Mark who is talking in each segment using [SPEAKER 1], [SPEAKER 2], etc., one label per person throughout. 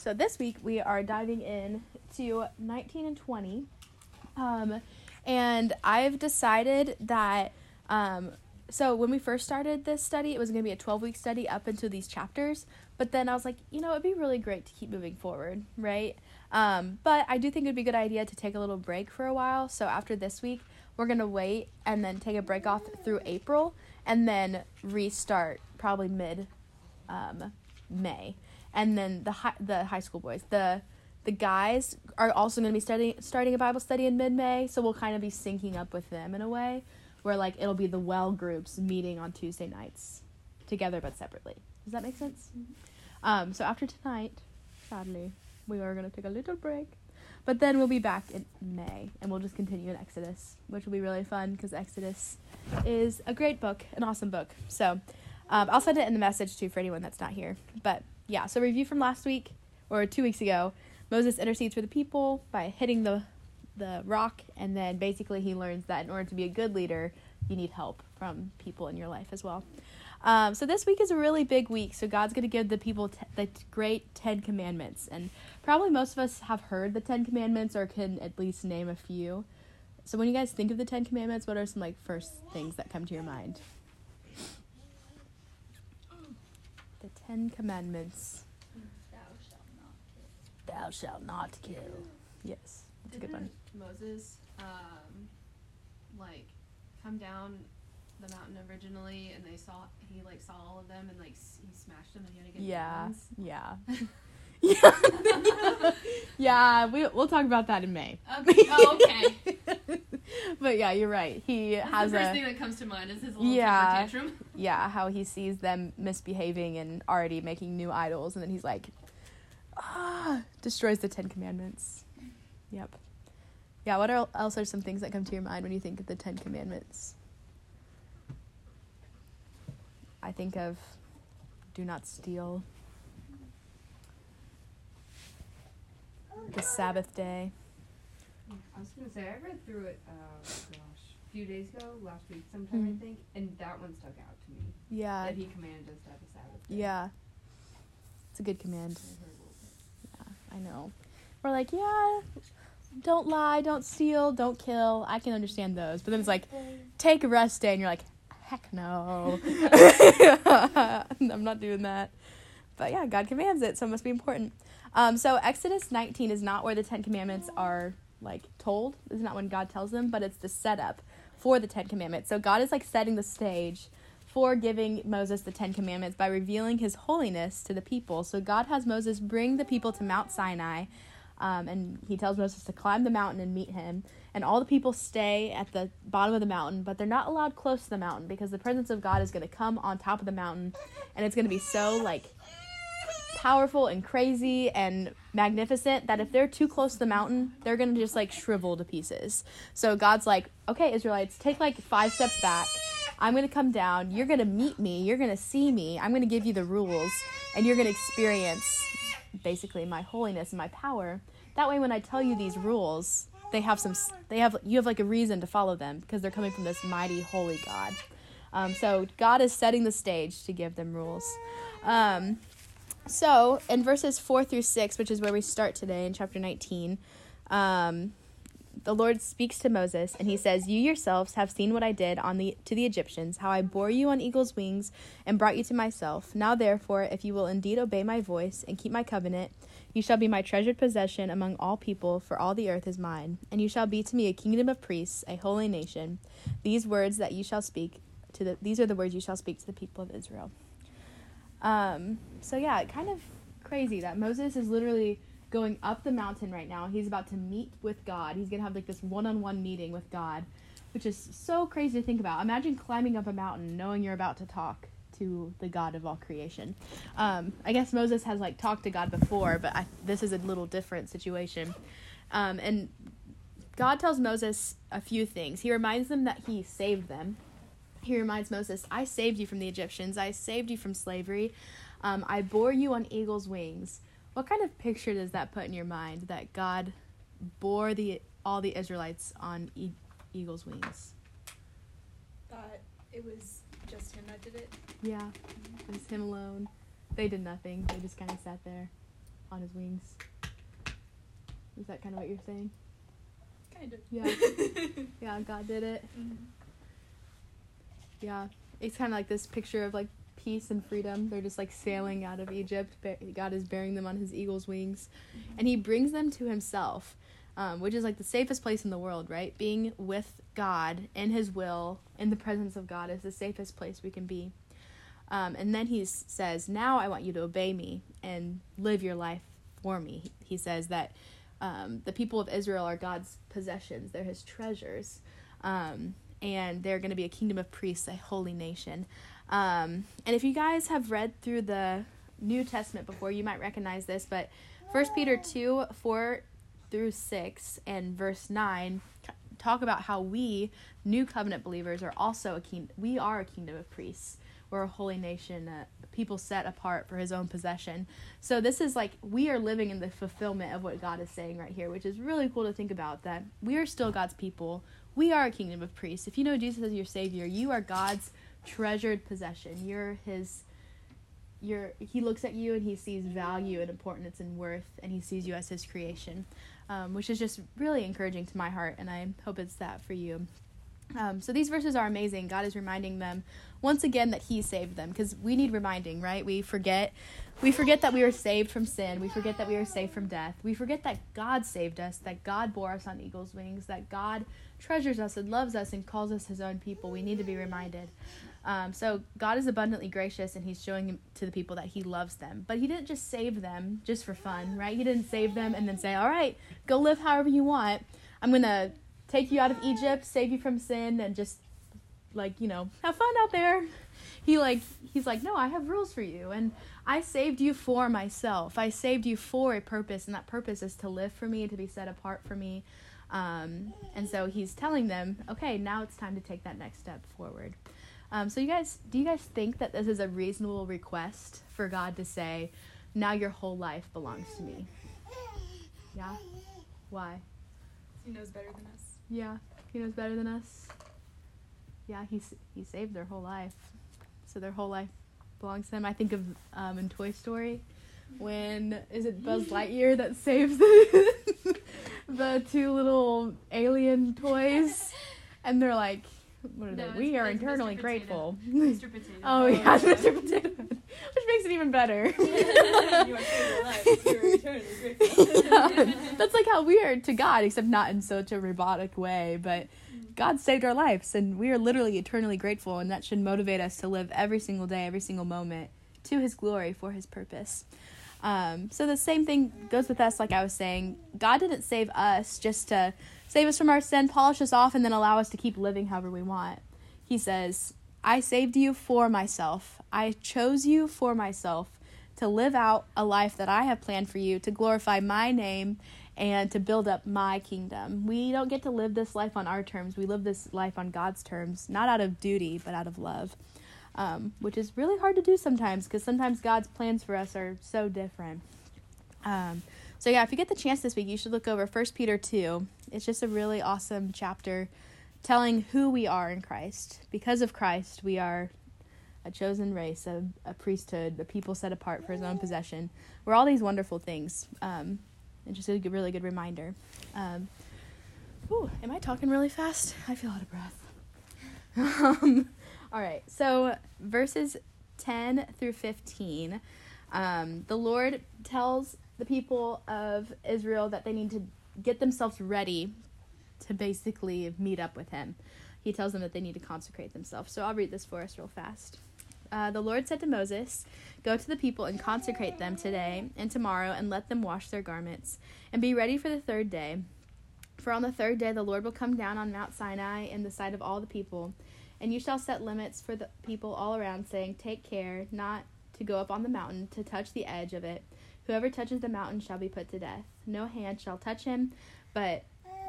[SPEAKER 1] So this week we are diving in to 19 and 20. Um, and I've decided that um, so when we first started this study, it was going to be a 12 week study up into these chapters. But then I was like, you know, it'd be really great to keep moving forward, right? Um, but I do think it'd be a good idea to take a little break for a while. So after this week, we're going to wait and then take a break off through April and then restart probably mid um, May. And then the high, the high school boys, the the guys are also going to be studying starting a Bible study in mid May, so we'll kind of be syncing up with them in a way where like it'll be the well groups meeting on Tuesday nights together but separately. Does that make sense? Mm-hmm. Um, so after tonight, sadly, we are going to take a little break. But then we'll be back in May and we'll just continue in Exodus, which will be really fun because Exodus is a great book, an awesome book. So um, I'll send it in the message too for anyone that's not here. But yeah, so review from last week or two weeks ago. Moses intercedes for the people by hitting the the rock, and then basically he learns that in order to be a good leader, you need help from people in your life as well. Um, so this week is a really big week. So God's going to give the people t- the great Ten Commandments, and probably most of us have heard the Ten Commandments or can at least name a few. So when you guys think of the Ten Commandments, what are some like first things that come to your mind? The Ten Commandments.
[SPEAKER 2] Thou shalt not kill.
[SPEAKER 1] Thou shalt not kill. Yes, that's a good one.
[SPEAKER 3] Moses, um, like, come down the mountain originally, and they saw he like saw all of them, and like s- he smashed them, and he had to get
[SPEAKER 1] Yeah,
[SPEAKER 3] new ones.
[SPEAKER 1] yeah, yeah. yeah, we we'll talk about that in May.
[SPEAKER 3] Okay. Oh, okay.
[SPEAKER 1] but yeah, you're right. He
[SPEAKER 3] That's
[SPEAKER 1] has
[SPEAKER 3] the first
[SPEAKER 1] a
[SPEAKER 3] thing that comes to mind is his little
[SPEAKER 1] Yeah.
[SPEAKER 3] tantrum.
[SPEAKER 1] yeah how he sees them misbehaving and already making new idols, and then he's like, ah, destroys the Ten Commandments. Yep. Yeah. What are, else are some things that come to your mind when you think of the Ten Commandments? I think of do not steal. The Sabbath day.
[SPEAKER 4] I was gonna say I read through it. Uh, gosh, a few days ago, last week, sometime
[SPEAKER 1] Mhm.
[SPEAKER 4] I think, and that one stuck out to me.
[SPEAKER 1] Yeah.
[SPEAKER 4] that he commanded us to have a Sabbath. day.
[SPEAKER 1] Yeah. It's a good command.
[SPEAKER 4] I heard a bit.
[SPEAKER 1] Yeah, I know. We're like, yeah, don't lie, don't steal, don't kill. I can understand those. But then it's like, take a rest day, and you're like, heck no. I'm not doing that. But yeah, God commands it, so it must be important. Um, so Exodus 19 is not where the Ten Commandments are like told. Is not when God tells them, but it's the setup for the Ten Commandments. So God is like setting the stage for giving Moses the Ten Commandments by revealing his holiness to the people. So God has Moses bring the people to Mount Sinai, um, and he tells Moses to climb the mountain and meet him. And all the people stay at the bottom of the mountain, but they're not allowed close to the mountain because the presence of God is going to come on top of the mountain, and it's going to be so like powerful and crazy and magnificent that if they're too close to the mountain, they're going to just like shrivel to pieces. So God's like, okay, Israelites, take like five steps back. I'm going to come down. You're going to meet me. You're going to see me. I'm going to give you the rules, and you're going to experience basically my holiness and my power. That way, when I tell you these rules, they have some, they have, you have like a reason to follow them because they're coming from this mighty, holy God. Um, so God is setting the stage to give them rules. Um, so in verses four through six, which is where we start today in chapter 19, um, the Lord speaks to Moses and he says, You yourselves have seen what I did on the to the Egyptians, how I bore you on eagle's wings and brought you to myself. Now therefore, if you will indeed obey my voice and keep my covenant, you shall be my treasured possession among all people, for all the earth is mine. And you shall be to me a kingdom of priests, a holy nation. These words that you shall speak to the these are the words you shall speak to the people of Israel. Um, so yeah, kind of crazy that Moses is literally going up the mountain right now. He's about to meet with God. He's gonna have like this one-on-one meeting with God, which is so crazy to think about. Imagine climbing up a mountain knowing you're about to talk to the God of all creation. Um, I guess Moses has like talked to God before, but I, this is a little different situation. Um, and God tells Moses a few things. He reminds them that he saved them. He reminds Moses, I saved you from the Egyptians. I saved you from slavery. Um, I bore you on eagle's wings. What kind of picture does that put in your mind that God bore the all the Israelites on e- eagle's wings?
[SPEAKER 2] That it was just him that did it.
[SPEAKER 1] Yeah, it was him alone. They did nothing. They just kind of sat there. on his wings. Is that kind of what you're saying?
[SPEAKER 2] Kind of.
[SPEAKER 1] Yeah. Yeah, God did it.
[SPEAKER 2] Mhm.
[SPEAKER 1] Yeah, it's kind of like this picture of like peace and freedom. They're just like sailing out of Egypt. God is bearing them on his eagle's wings, and he brings them to himself, um, which is like the safest place in the world, right? Being with God in his will, in the presence of God, is the safest place we can be. Um, and then he says, Now I want you to obey me and live your life for me. He says that um, the people of Israel are God's possessions, they're his treasures. Um, and they're going to be a kingdom of priests, a holy nation. Um, and if you guys have read through the New Testament before, you might recognize this, but First Peter 2 4 through 6 and verse 9 talk about how we, new covenant believers, are also a king. We are a kingdom of priests. We're a holy nation, a people set apart for his own possession. So this is like we are living in the fulfillment of what God is saying right here, which is really cool to think about that we are still God's people. We are a kingdom of priests. If you know Jesus as your savior, you are God's treasured possession. You're his you're he looks at you and he sees value and importance and worth and he sees you as his creation. Um, which is just really encouraging to my heart and I hope it's that for you. Um, so these verses are amazing. God is reminding them once again that He saved them because we need reminding, right? We forget, we forget that we were saved from sin. We forget that we were saved from death. We forget that God saved us, that God bore us on eagle's wings, that God treasures us and loves us and calls us His own people. We need to be reminded. Um, so God is abundantly gracious and He's showing to the people that He loves them. But He didn't just save them just for fun, right? He didn't save them and then say, "All right, go live however you want. I'm gonna." take you out of Egypt, save you from sin, and just like you know have fun out there. He like he's like no, I have rules for you, and I saved you for myself. I saved you for a purpose, and that purpose is to live for me, to be set apart for me. Um, and so he's telling them, okay, now it's time to take that next step forward. Um, so you guys, do you guys think that this is a reasonable request for God to say, now your whole life belongs to me? Yeah. Why?
[SPEAKER 2] He knows better than us.
[SPEAKER 1] Yeah, he knows better than us. Yeah, he's he saved their whole life, so their whole life belongs to him. I think of um, in Toy Story, when is it Buzz Lightyear that saves the the two little alien toys, and they're like, what are
[SPEAKER 3] No,
[SPEAKER 1] they? We are
[SPEAKER 3] it's Mr.
[SPEAKER 1] grateful.
[SPEAKER 3] Mr. Potato.
[SPEAKER 1] oh yeah, Mr. Potato which makes it even better.
[SPEAKER 2] you are saved your life. You're eternally grateful.
[SPEAKER 1] That's like how we are to God, except not in such a robotic way. But God saved our lives, and we are literally eternally grateful, and that should motivate us to live every single day, every single moment to His glory for His purpose. Um, so the same thing goes with us, like I was saying. God didn't save us just to save us from our sin, polish us off, and then allow us to keep living however we want. He says, I saved you for myself. I chose you for myself to live out a life that I have planned for you, to glorify my name and to build up my kingdom. We don't get to live this life on our terms. We live this life on God's terms, not out of duty, but out of love, um, which is really hard to do sometimes because sometimes God's plans for us are so different. Um, so, yeah, if you get the chance this week, you should look over 1 Peter 2. It's just a really awesome chapter telling who we are in Christ. Because of Christ, we are a chosen race, a, a priesthood, a people set apart for his own possession. We're all these wonderful things. Um, and just a good, really good reminder. Um, ooh, am I talking really fast? I feel out of breath. All right, so verses 10 through 15, um, the Lord tells the people of Israel that they need to get themselves ready to basically meet up with Him. He tells them that they need to consecrate themselves. So I'll read this for us real fast. Uh, the Lord said to Moses, Go to the people and consecrate them today and tomorrow, and let them wash their garments, and be ready for the third day. For on the third day the Lord will come down on Mount Sinai in the sight of all the people, and you shall set limits for the people all around, saying, Take care not to go up on the mountain to touch the edge of it. Whoever touches the mountain shall be put to death. No hand shall touch him, but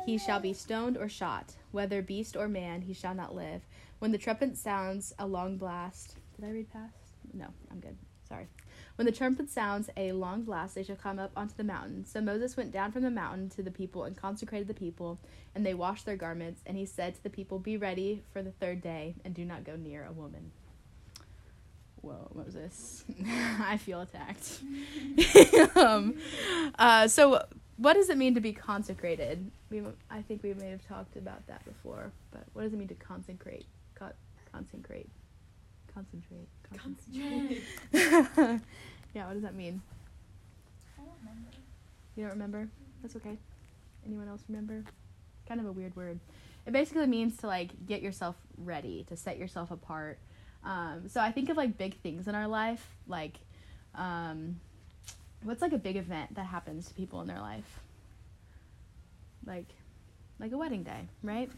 [SPEAKER 1] he shall be stoned or shot. Whether beast or man, he shall not live. When the trumpet sounds a long blast. Did I read past? No, I'm good. Sorry. When the trumpet sounds a long blast, they shall come up onto the mountain. So Moses went down from the mountain to the people and consecrated the people, and they washed their garments. And he said to the people, Be ready for the third day, and do not go near a woman. Whoa, Moses. I feel attacked. um, uh, so, what does it mean to be consecrated? We, I think we may have talked about that before, but what does it mean to consecrate? Co- consecrate. Concentrate. Concentrate. yeah, what does that mean?
[SPEAKER 5] I don't remember.
[SPEAKER 1] You don't remember? That's okay. Anyone else remember? Kind of a weird word. It basically means to like get yourself ready, to set yourself apart. Um, so I think of like big things in our life, like um, what's like a big event that happens to people in their life? Like, like a wedding day, right?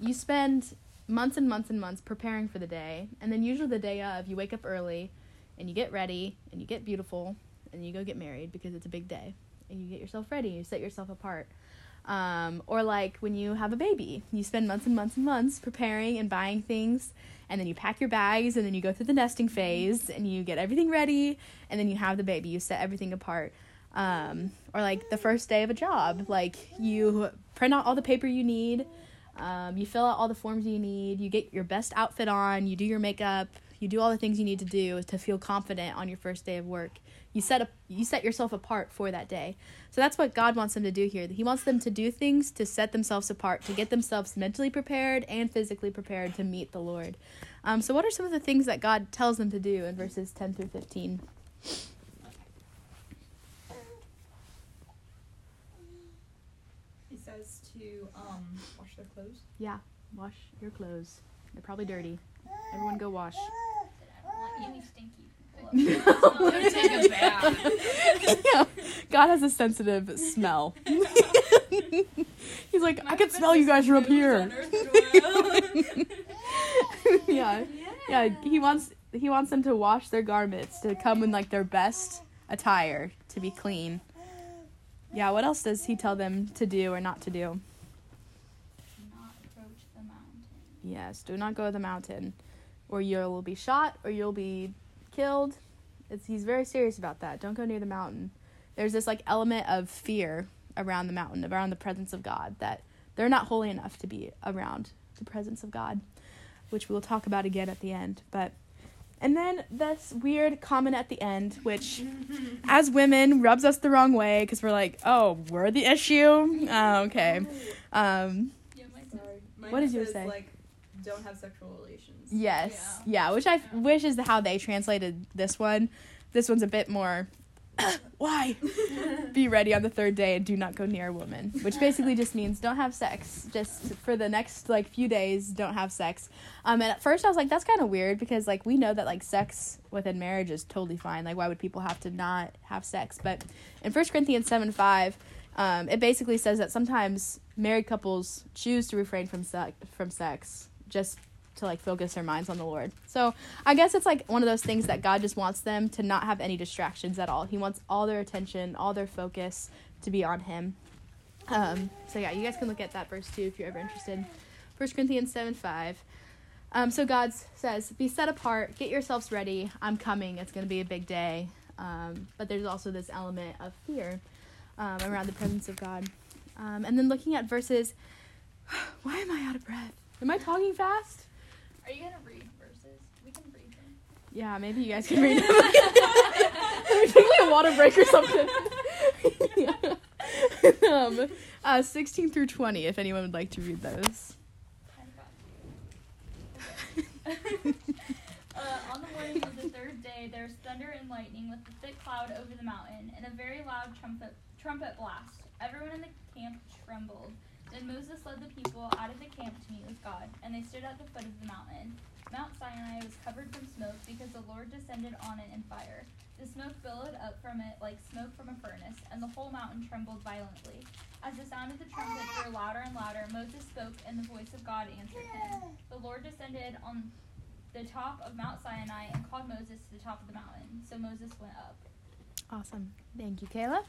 [SPEAKER 1] You spend months and months and months preparing for the day, and then usually the day of, you wake up early, and you get ready, and you get beautiful, and you go get married because it's a big day, and you get yourself ready, you set yourself apart. Um, or like when you have a baby, you spend months and months and months preparing and buying things, and then you pack your bags, and then you go through the nesting phase, and you get everything ready, and then you have the baby. You set everything apart. Um, or like the first day of a job, like you print out all the paper you need, um, you fill out all the forms you need, you get your best outfit on, you do your makeup, you do all the things you need to do to feel confident on your first day of work. You set up you set yourself apart for that day. So that's what God wants them to do here. He wants them to do things to set themselves apart, to get themselves mentally prepared and physically prepared to meet the Lord. Um, so what are some of the things that God tells them to do in verses 10 through 15?
[SPEAKER 2] He says to um wash their clothes.
[SPEAKER 1] Yeah, wash your clothes. They're probably dirty. Everyone go wash.
[SPEAKER 5] I don't want any stinky people.
[SPEAKER 1] No.
[SPEAKER 3] Go take a bath.
[SPEAKER 1] yeah. God has a sensitive smell. He's like, I can smell you guys from up here. yeah. Yeah, he wants he wants them to wash their garments, to come in like their best attire, to be clean. Yeah, what else does he tell them to do or not to do?
[SPEAKER 5] not approach the mountain.
[SPEAKER 1] Yes, do not go to the mountain, or you'll be shot, or you'll be killed. It's, he's very serious about that. Don't go near the mountain. There's this like element of fear around the mountain, around the presence of God, that they're not holy enough to be around the presence of God, which we'll talk about again at the end. But and then this weird comment at the end, which as women rubs us the wrong way because we're like, oh, we're the issue. Oh, okay. Um,
[SPEAKER 5] Yeah.
[SPEAKER 1] What did you say?
[SPEAKER 2] Like, don't have sexual relations.
[SPEAKER 1] Yes. Yeah. which I f- wish is how they translated this one. This one's a bit more. Why? Be ready on the third day and do not go near a woman, which basically just means don't have sex. Just for the next like few days, don't have sex. Um, and at first I was like, that's kind of weird because like we know that like sex within marriage is totally fine. Like why would people have to not have sex? But in First Corinthians seven five, um, it basically says that sometimes married couples choose to refrain from sex from sex just to like focus their minds on the Lord. So I guess it's like one of those things that God just wants them to not have any distractions at all. He wants all their attention, all their focus to be on Him. Um, so yeah, you guys can look at that verse too if you're ever interested. First Corinthians seven five. Um, so God says, "Be set apart, get yourselves ready. I'm coming. It's going to be a big day." Um, but there's also this element of fear um, around the presence of God. Um, and then looking at verses. Why am I out of breath? Am I talking fast?
[SPEAKER 5] Are you gonna read verses? We can read them.
[SPEAKER 1] Yeah, maybe you guys can read them. Maybe take like a water break or something. Yeah. um, uh, 16 through 20, if anyone would like to read those.
[SPEAKER 5] I got you. uh, on the morning of the third day, there was thunder and lightning with a thick cloud over the mountain, and a very loud trumpet trumpet blast. Everyone in the camp trembled. Then Moses led the people out of the camp to meet with God, and they stood at the foot of the mountain. Mount Sinai was covered from smoke because the Lord descended on it in fire. The smoke billowed up from it like smoke from a furnace, and the whole mountain trembled violently. As the sound of the trumpet grew louder and louder, Moses spoke, and the voice of God answered him. The Lord descended on the top of Mount Sinai and called Moses to the top of the mountain. So Moses went up.
[SPEAKER 1] Awesome. Thank you, Kayla.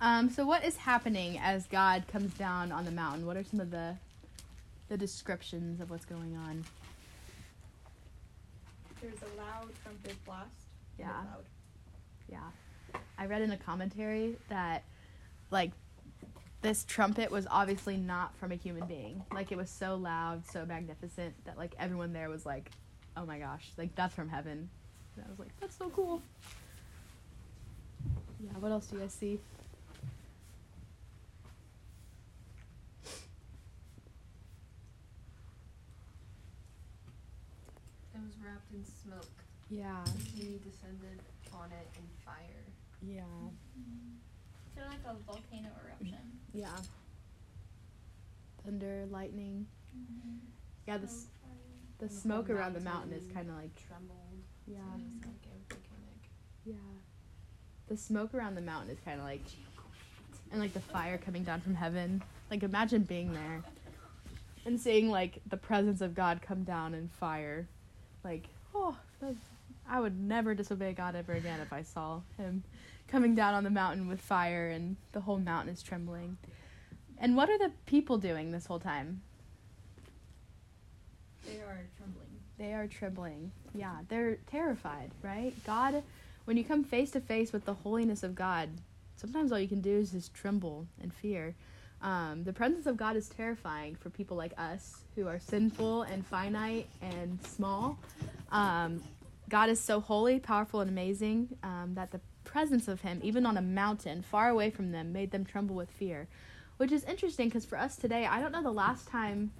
[SPEAKER 1] Um, so what is happening as God comes down on the mountain? What are some of the the descriptions of what's going on?
[SPEAKER 2] There's a loud trumpet blast.
[SPEAKER 1] Yeah.
[SPEAKER 2] Loud.
[SPEAKER 1] Yeah. I read in a commentary that like this trumpet was obviously not from a human being. Like it was so loud, so magnificent that like everyone there was like, "Oh my gosh, like that's from heaven." And I was like, that's so cool. Yeah, what else do you guys see?
[SPEAKER 3] It was wrapped in smoke.
[SPEAKER 1] Yeah.
[SPEAKER 3] He descended on it in fire.
[SPEAKER 1] Yeah.
[SPEAKER 5] Sort of like a volcano eruption.
[SPEAKER 1] Yeah. Thunder, lightning. Mm-hmm. Yeah, the, s- the
[SPEAKER 3] And the
[SPEAKER 1] smoke
[SPEAKER 3] whole
[SPEAKER 1] around the mountain is kind of like,
[SPEAKER 3] Trembled.
[SPEAKER 1] yeah.
[SPEAKER 3] So it like volcanic.
[SPEAKER 1] Yeah. The smoke around the mountain is kind of like, and like the fire coming down from heaven. Like imagine being there and seeing like the presence of God come down in fire. Like, oh, I would never disobey God ever again if I saw him coming down on the mountain with fire and the whole mountain is trembling. And what are the people doing this whole time?
[SPEAKER 2] They are trembling.
[SPEAKER 1] They are trembling. Yeah, they're terrified, right? God, when you come face to face with the holiness of God, sometimes all you can do is just tremble and fear. Um, the presence of God is terrifying for people like us who are sinful and finite and small. Um, God is so holy, powerful, and amazing um, that the presence of Him, even on a mountain far away from them, made them tremble with fear. Which is interesting because for us today, I don't know the last time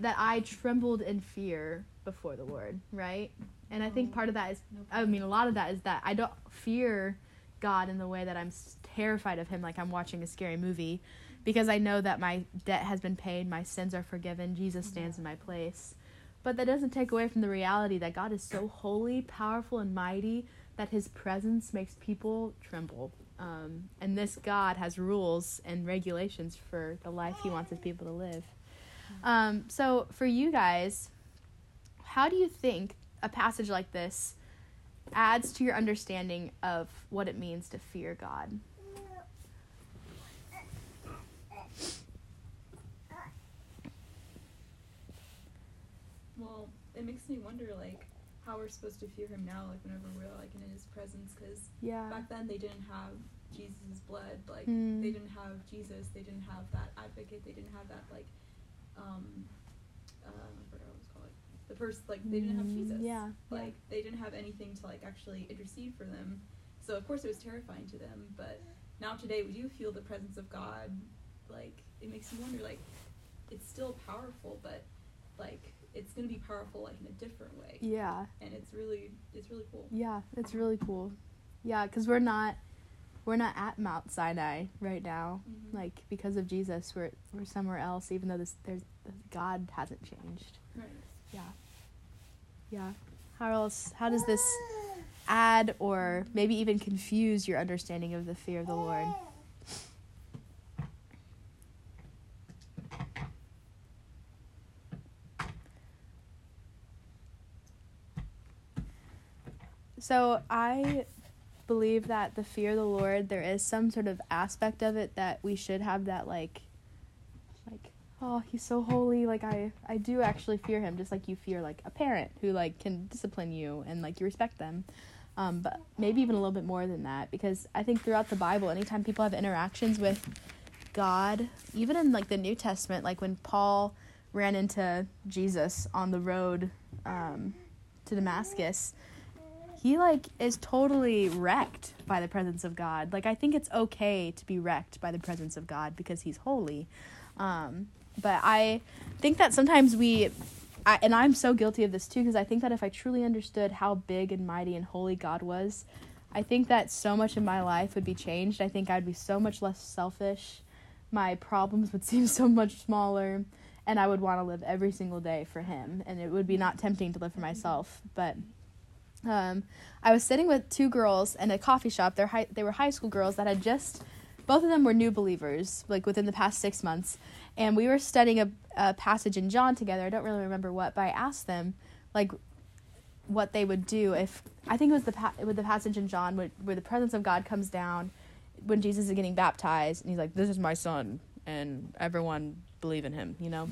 [SPEAKER 1] that I trembled in fear before the Lord, right? And I think part of that is, I mean, a lot of that is that I don't fear God in the way that I'm terrified of Him, like I'm watching a scary movie, because I know that my debt has been paid, my sins are forgiven, Jesus stands in my place. But that doesn't take away from the reality that God is so holy, powerful, and mighty that His presence makes people tremble. Um, and this God has rules and regulations for the life He wants His people to live. Um, so, for you guys, how do you think a passage like this adds to your understanding of what it means to fear God?
[SPEAKER 2] It makes me wonder, like, how we're supposed to fear him now, like, whenever we're, like, in his presence, because
[SPEAKER 1] Yeah.
[SPEAKER 2] back then they didn't have Jesus' blood. Like,
[SPEAKER 1] Mm.
[SPEAKER 2] they didn't have Jesus. They didn't have that advocate. They didn't have that, like, um, uh, I forgot what was called. The person, like, they didn't have
[SPEAKER 1] Mm,
[SPEAKER 2] Jesus.
[SPEAKER 1] yeah,
[SPEAKER 2] Like, they didn't have anything to, like, actually intercede for them. So, of course, it was terrifying to them. But now today, we do feel the presence of God. Like, it makes you wonder, like, it's still powerful, but, like, it's going to be powerful, like, in a different way.
[SPEAKER 1] Yeah.
[SPEAKER 2] And it's really, it's really cool.
[SPEAKER 1] Yeah, it's really cool. Yeah, because we're not we're not at Mount Sinai right now.
[SPEAKER 2] Mhm.
[SPEAKER 1] Like because of Jesus, we're we're somewhere else. Even though this there's God hasn't changed.
[SPEAKER 2] Right.
[SPEAKER 1] Yeah. Yeah. How else? How does this add or maybe even confuse your understanding of the fear of the Lord? So I believe that the fear of the Lord, there is some sort of aspect of it that we should have that like like oh he's so holy. Like i i do actually fear him just like you fear like a parent who like can discipline you and like you respect them. Um, but maybe even a little bit more than that because i think throughout the bible anytime people have interactions with god even in like the new testament like when paul ran into jesus on the road um, to damascus he like is totally wrecked by the presence of god like i think it's okay to be wrecked by the presence of god because he's holy um, but I think that sometimes we, I, and I'm so guilty of this too, because I think that if I truly understood how big and mighty and holy God was, I think that so much in my life would be changed. I think I'd be so much less selfish. My problems would seem so much smaller, and I would want to live every single day for Him. And it would be not tempting to live for myself. But um, I was sitting with two girls in a coffee shop. They're high, they were high school girls that had just both of them were new believers like within the past six months. And we were studying a, a passage in john together. I don't really remember what but i asked them like what they would do if i think it was the pa- with the passage in john where, where the presence of god comes down when jesus is getting baptized. And he's like this is my son and everyone believe in him you know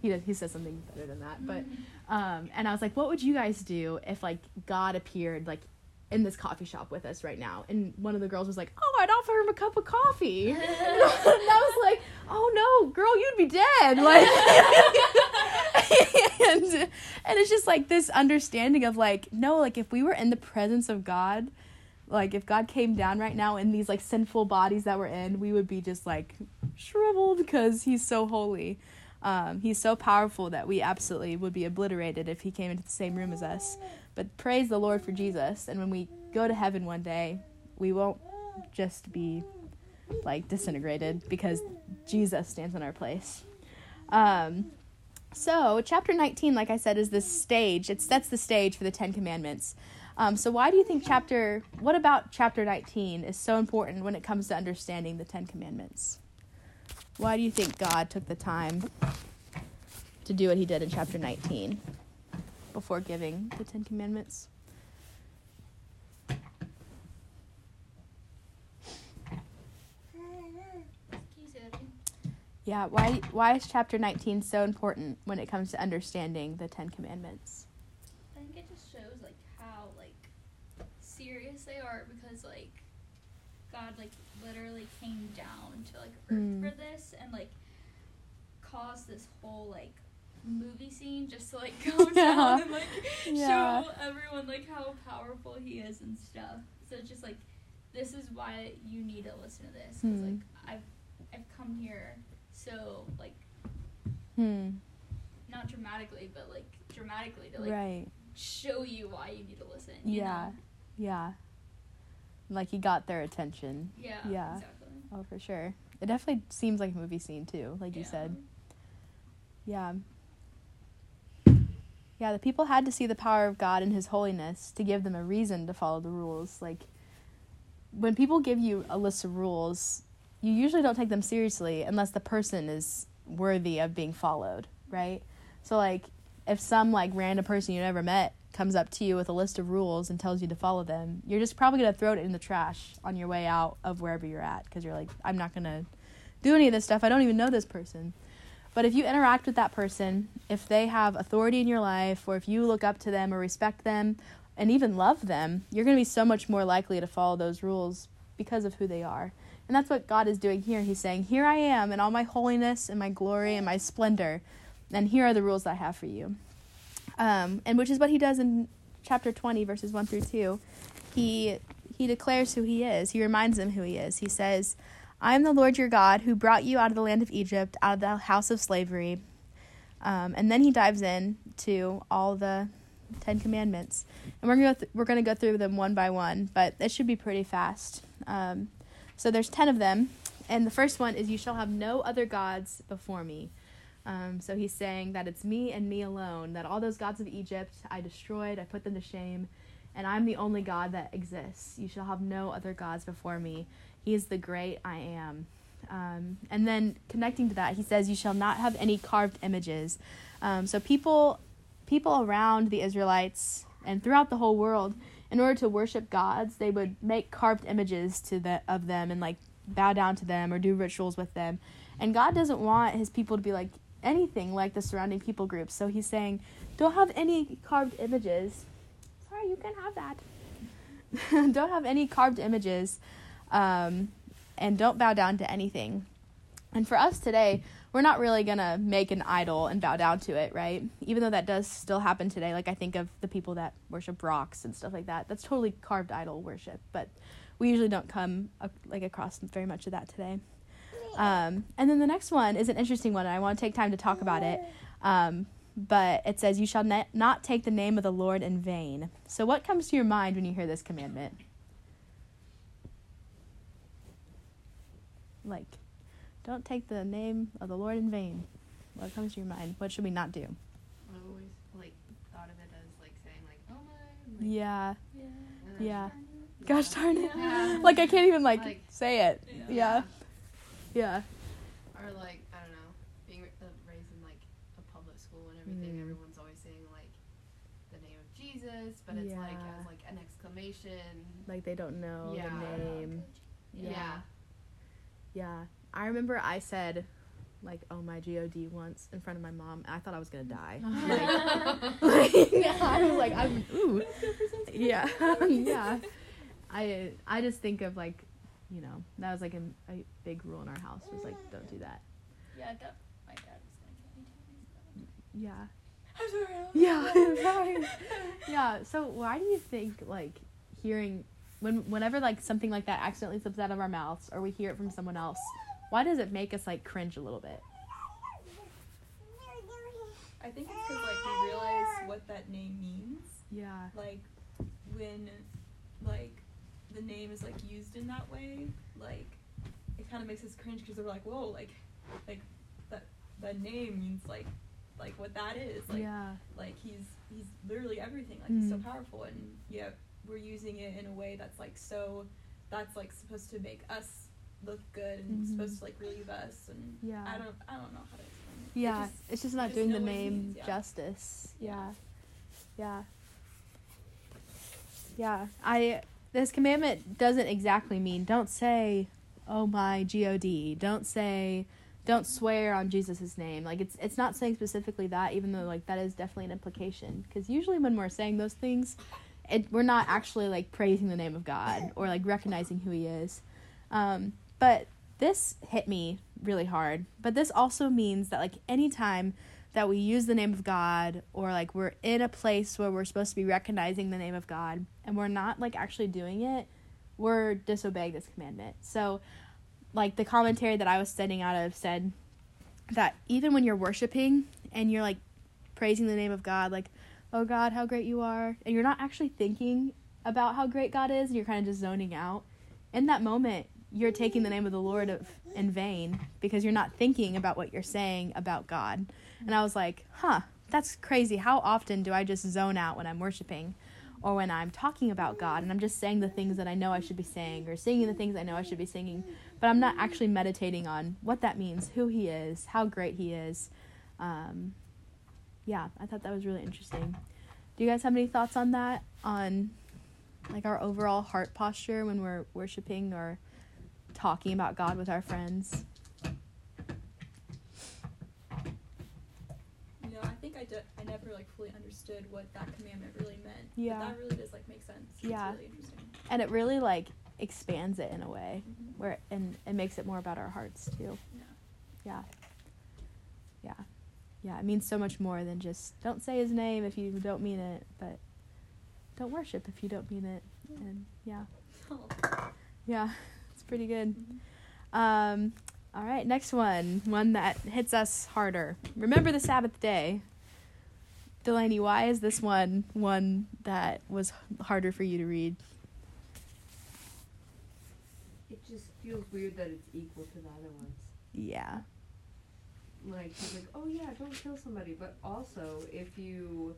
[SPEAKER 1] he, he says something better than that but um and i was like what would you guys do if like god appeared like in this coffee shop with us right now. And one of the girls was like, Oh, I'd offer him a cup of coffee. and I was like, Oh no, girl, you'd be dead. Like and and it's just like this understanding of like no like if we were in the presence of god like if god came down right now in these like sinful bodies that we're in we would be just like shriveled because he's so holy um, he's so powerful that we absolutely would be obliterated if he came into the same room as us but praise the lord for jesus and when we go to heaven one day we won't just be like disintegrated because jesus stands in our place um, so, chapter 19, like I said, is this stage. It sets the stage for the Ten Commandments. Um, so, why do you think chapter, what about chapter 19 is so important when it comes to understanding the Ten Commandments? Why do you think God took the time to do what he did in chapter 19 before giving the Ten Commandments? Yeah, why, why is chapter 19 so important when it comes to understanding the Ten Commandments?
[SPEAKER 5] I think it just shows like how like serious they are because like God like literally came down to like earth
[SPEAKER 1] Mm.
[SPEAKER 5] for this and like cause this whole like movie scene just to like go
[SPEAKER 1] Yeah.
[SPEAKER 5] down and like
[SPEAKER 1] Yeah.
[SPEAKER 5] show everyone like how powerful he is and stuff. So it's just like this is why you need to listen to this because
[SPEAKER 1] Hmm.
[SPEAKER 5] like I've I've come here so like
[SPEAKER 1] Hmm,
[SPEAKER 5] not dramatically but like dramatically to like
[SPEAKER 1] right.
[SPEAKER 5] show you why you need to listen.
[SPEAKER 1] Yeah.
[SPEAKER 5] Know?
[SPEAKER 1] Yeah. Like he got their attention.
[SPEAKER 5] Yeah.
[SPEAKER 1] Yeah.
[SPEAKER 5] Exactly.
[SPEAKER 1] Oh, for sure. It definitely seems like a movie scene too, like you said. Yeah. Yeah, the people had to see the power of God and his holiness to give them a reason to follow the rules. Like when people give you a list of rules, you usually don't take them seriously unless the person is worthy of being followed, right? So like if some like random person you never met comes up to you with a list of rules and tells you to follow them, you're just probably going to throw it in the trash on your way out of wherever you're at because you're like, I'm not going to do any of this stuff. I don't even know this person. But if you interact with that person, if they have authority in your life, or if you look up to them or respect them and even love them, you're going to be so much more likely to follow those rules because of who they are. And that's what God is doing here. He's saying, Here I am in all my holiness and my glory and my splendor, and here are the rules that I have for you. Um, and which is what he does in chapter 20, verses 1 through 2. He, he declares who he is, he reminds them who he is. He says, I am the Lord your God who brought you out of the land of Egypt, out of the house of slavery. Um, and then he dives in to all the Ten Commandments, and we're gonna go th- we're gonna go through them one by one, but it should be pretty fast. Um, so there's ten of them, and the first one is you shall have no other gods before me. Um, so he's saying that it's me and me alone. That all those gods of Egypt I destroyed, I put them to shame, and I'm the only God that exists. You shall have no other gods before me. He is the great I am. Um, and then connecting to that, he says, "You shall not have any carved images." Um, so people, people around the Israelites and throughout the whole world, in order to worship gods, they would make carved images to the of them and like bow down to them or do rituals with them. And God doesn't want His people to be like anything like the surrounding people groups. So He's saying, "Don't have any carved images." Sorry, you can have that. don't have any carved images. Um, and don't bow down to anything. And for us today, we're not really going to make an idol and bow down to it, right? Even though that does still happen today. Like I think of the people that worship rocks and stuff like that. That's totally carved idol worship, but we usually don't come uh, like across very much of that today. Um, and then the next one is an interesting one, and I want to take time to talk about it. Um, but it says, "You shall ne- not take the name of the Lord in vain." So, what comes to your mind when you hear this commandment? Like, don't take the name of the Lord in vain. What comes to your mind? What should we not do?
[SPEAKER 3] I've always like thought of it as like saying like, oh my. Like,
[SPEAKER 1] Yeah,
[SPEAKER 5] Yeah.
[SPEAKER 1] yeah. Gosh darn it!
[SPEAKER 3] Yeah.
[SPEAKER 1] Like I can't even like,
[SPEAKER 3] Like-
[SPEAKER 1] say it.
[SPEAKER 5] Yeah.
[SPEAKER 1] Yeah, yeah,
[SPEAKER 3] Or like I don't know, being uh, raised in like a public school and everything,
[SPEAKER 1] Mm.
[SPEAKER 3] everyone's always saying like the name of Jesus, but it's like as like an exclamation.
[SPEAKER 1] like they don't know
[SPEAKER 3] Yeah.
[SPEAKER 1] the name.
[SPEAKER 3] Yeah.
[SPEAKER 1] Yeah, I remember I said, like, "Oh my god" once in front of my mom. I thought I was gonna die. Like, I was like, I'm ooh, yeah, yeah. I I just think of like, you know, that was like a, a big rule in our house was like, don't do that.
[SPEAKER 5] Yeah, that, my dad was gonna me to.
[SPEAKER 1] Yeah,
[SPEAKER 2] I'm sorry. I'm
[SPEAKER 1] Yeah,
[SPEAKER 2] sorry.
[SPEAKER 1] yeah. So why do you think like hearing when whenever like something like that accidentally slips out of our mouths or we hear it from someone else, why does it make us like cringe a little bit?
[SPEAKER 2] I think it's because like we realize what that name means.
[SPEAKER 1] Yeah.
[SPEAKER 2] Like when like the name is like used in that way, like it kind of makes us cringe because we're like, whoa, like like that that name means like like what that is. Like
[SPEAKER 1] yeah.
[SPEAKER 2] like he's he's literally everything. Like he's so
[SPEAKER 1] Mm.
[SPEAKER 2] powerful, and yet we're using it in a way that's like so that's like supposed to make us look good and
[SPEAKER 1] Mhm.
[SPEAKER 2] supposed to like relieve us and
[SPEAKER 1] Yeah.
[SPEAKER 2] I don't I don't know how to explain it. It
[SPEAKER 1] Yeah,
[SPEAKER 2] just-
[SPEAKER 1] it's just not
[SPEAKER 2] just
[SPEAKER 1] doing the name
[SPEAKER 2] means, yeah.
[SPEAKER 1] justice.
[SPEAKER 2] Yeah.
[SPEAKER 1] Yeah. Yeah. Yeah. I this commandment doesn't exactly mean don't say oh my god. Don't say don't swear on Jesus' name. Like it's it's not saying specifically that even though like that is definitely an implication cuz usually when we're saying those things it, we're not actually like praising the name of God or like recognizing who he is. Um, but this hit me really hard. But this also means that like anytime that we use the name of God or like we're in a place where we're supposed to be recognizing the name of God and we're not like actually doing it, we're disobeying this commandment. So like the commentary that I was studying out of said that even when you're worshiping and you're like praising the name of God, like, oh God, how great you are, and you're not actually thinking about how great God is, and you're kind of just zoning out, in that moment, you're taking the name of the Lord of, in vain because you're not thinking about what you're saying about God. And I was like, huh, that's crazy. How often do I just zone out when I'm worshiping or when I'm talking about God and I'm just saying the things that I know I should be saying or singing the things I know I should be singing, but I'm not actually meditating on what that means, who He is, how great He is. Um, yeah, I thought that was really interesting. Do you guys have any thoughts on that? On like our overall heart posture when we're worshiping or talking about God with our friends?
[SPEAKER 2] You I think I, d- I never like fully understood what that commandment really meant.
[SPEAKER 1] Yeah.
[SPEAKER 2] But that really does like make sense.
[SPEAKER 1] Yeah.
[SPEAKER 2] It's really interesting.
[SPEAKER 1] And it really like expands it in a way
[SPEAKER 2] Mhm.
[SPEAKER 1] where and it makes it more about our hearts too.
[SPEAKER 2] Yeah.
[SPEAKER 1] Yeah. Yeah. Yeah, it means so much more than just don't say his name if you don't mean it, but don't worship if you don't mean it. And yeah.
[SPEAKER 2] Oh.
[SPEAKER 1] Yeah. It's pretty good.
[SPEAKER 2] Mhm.
[SPEAKER 1] Um all right, next one. One that hits us harder. Remember the Sabbath day. Delaney, why is this one one that was harder for you to read?
[SPEAKER 4] It just feels weird that it's equal to the other ones.
[SPEAKER 1] Yeah.
[SPEAKER 4] Like he's like, oh yeah, don't kill somebody, but also if you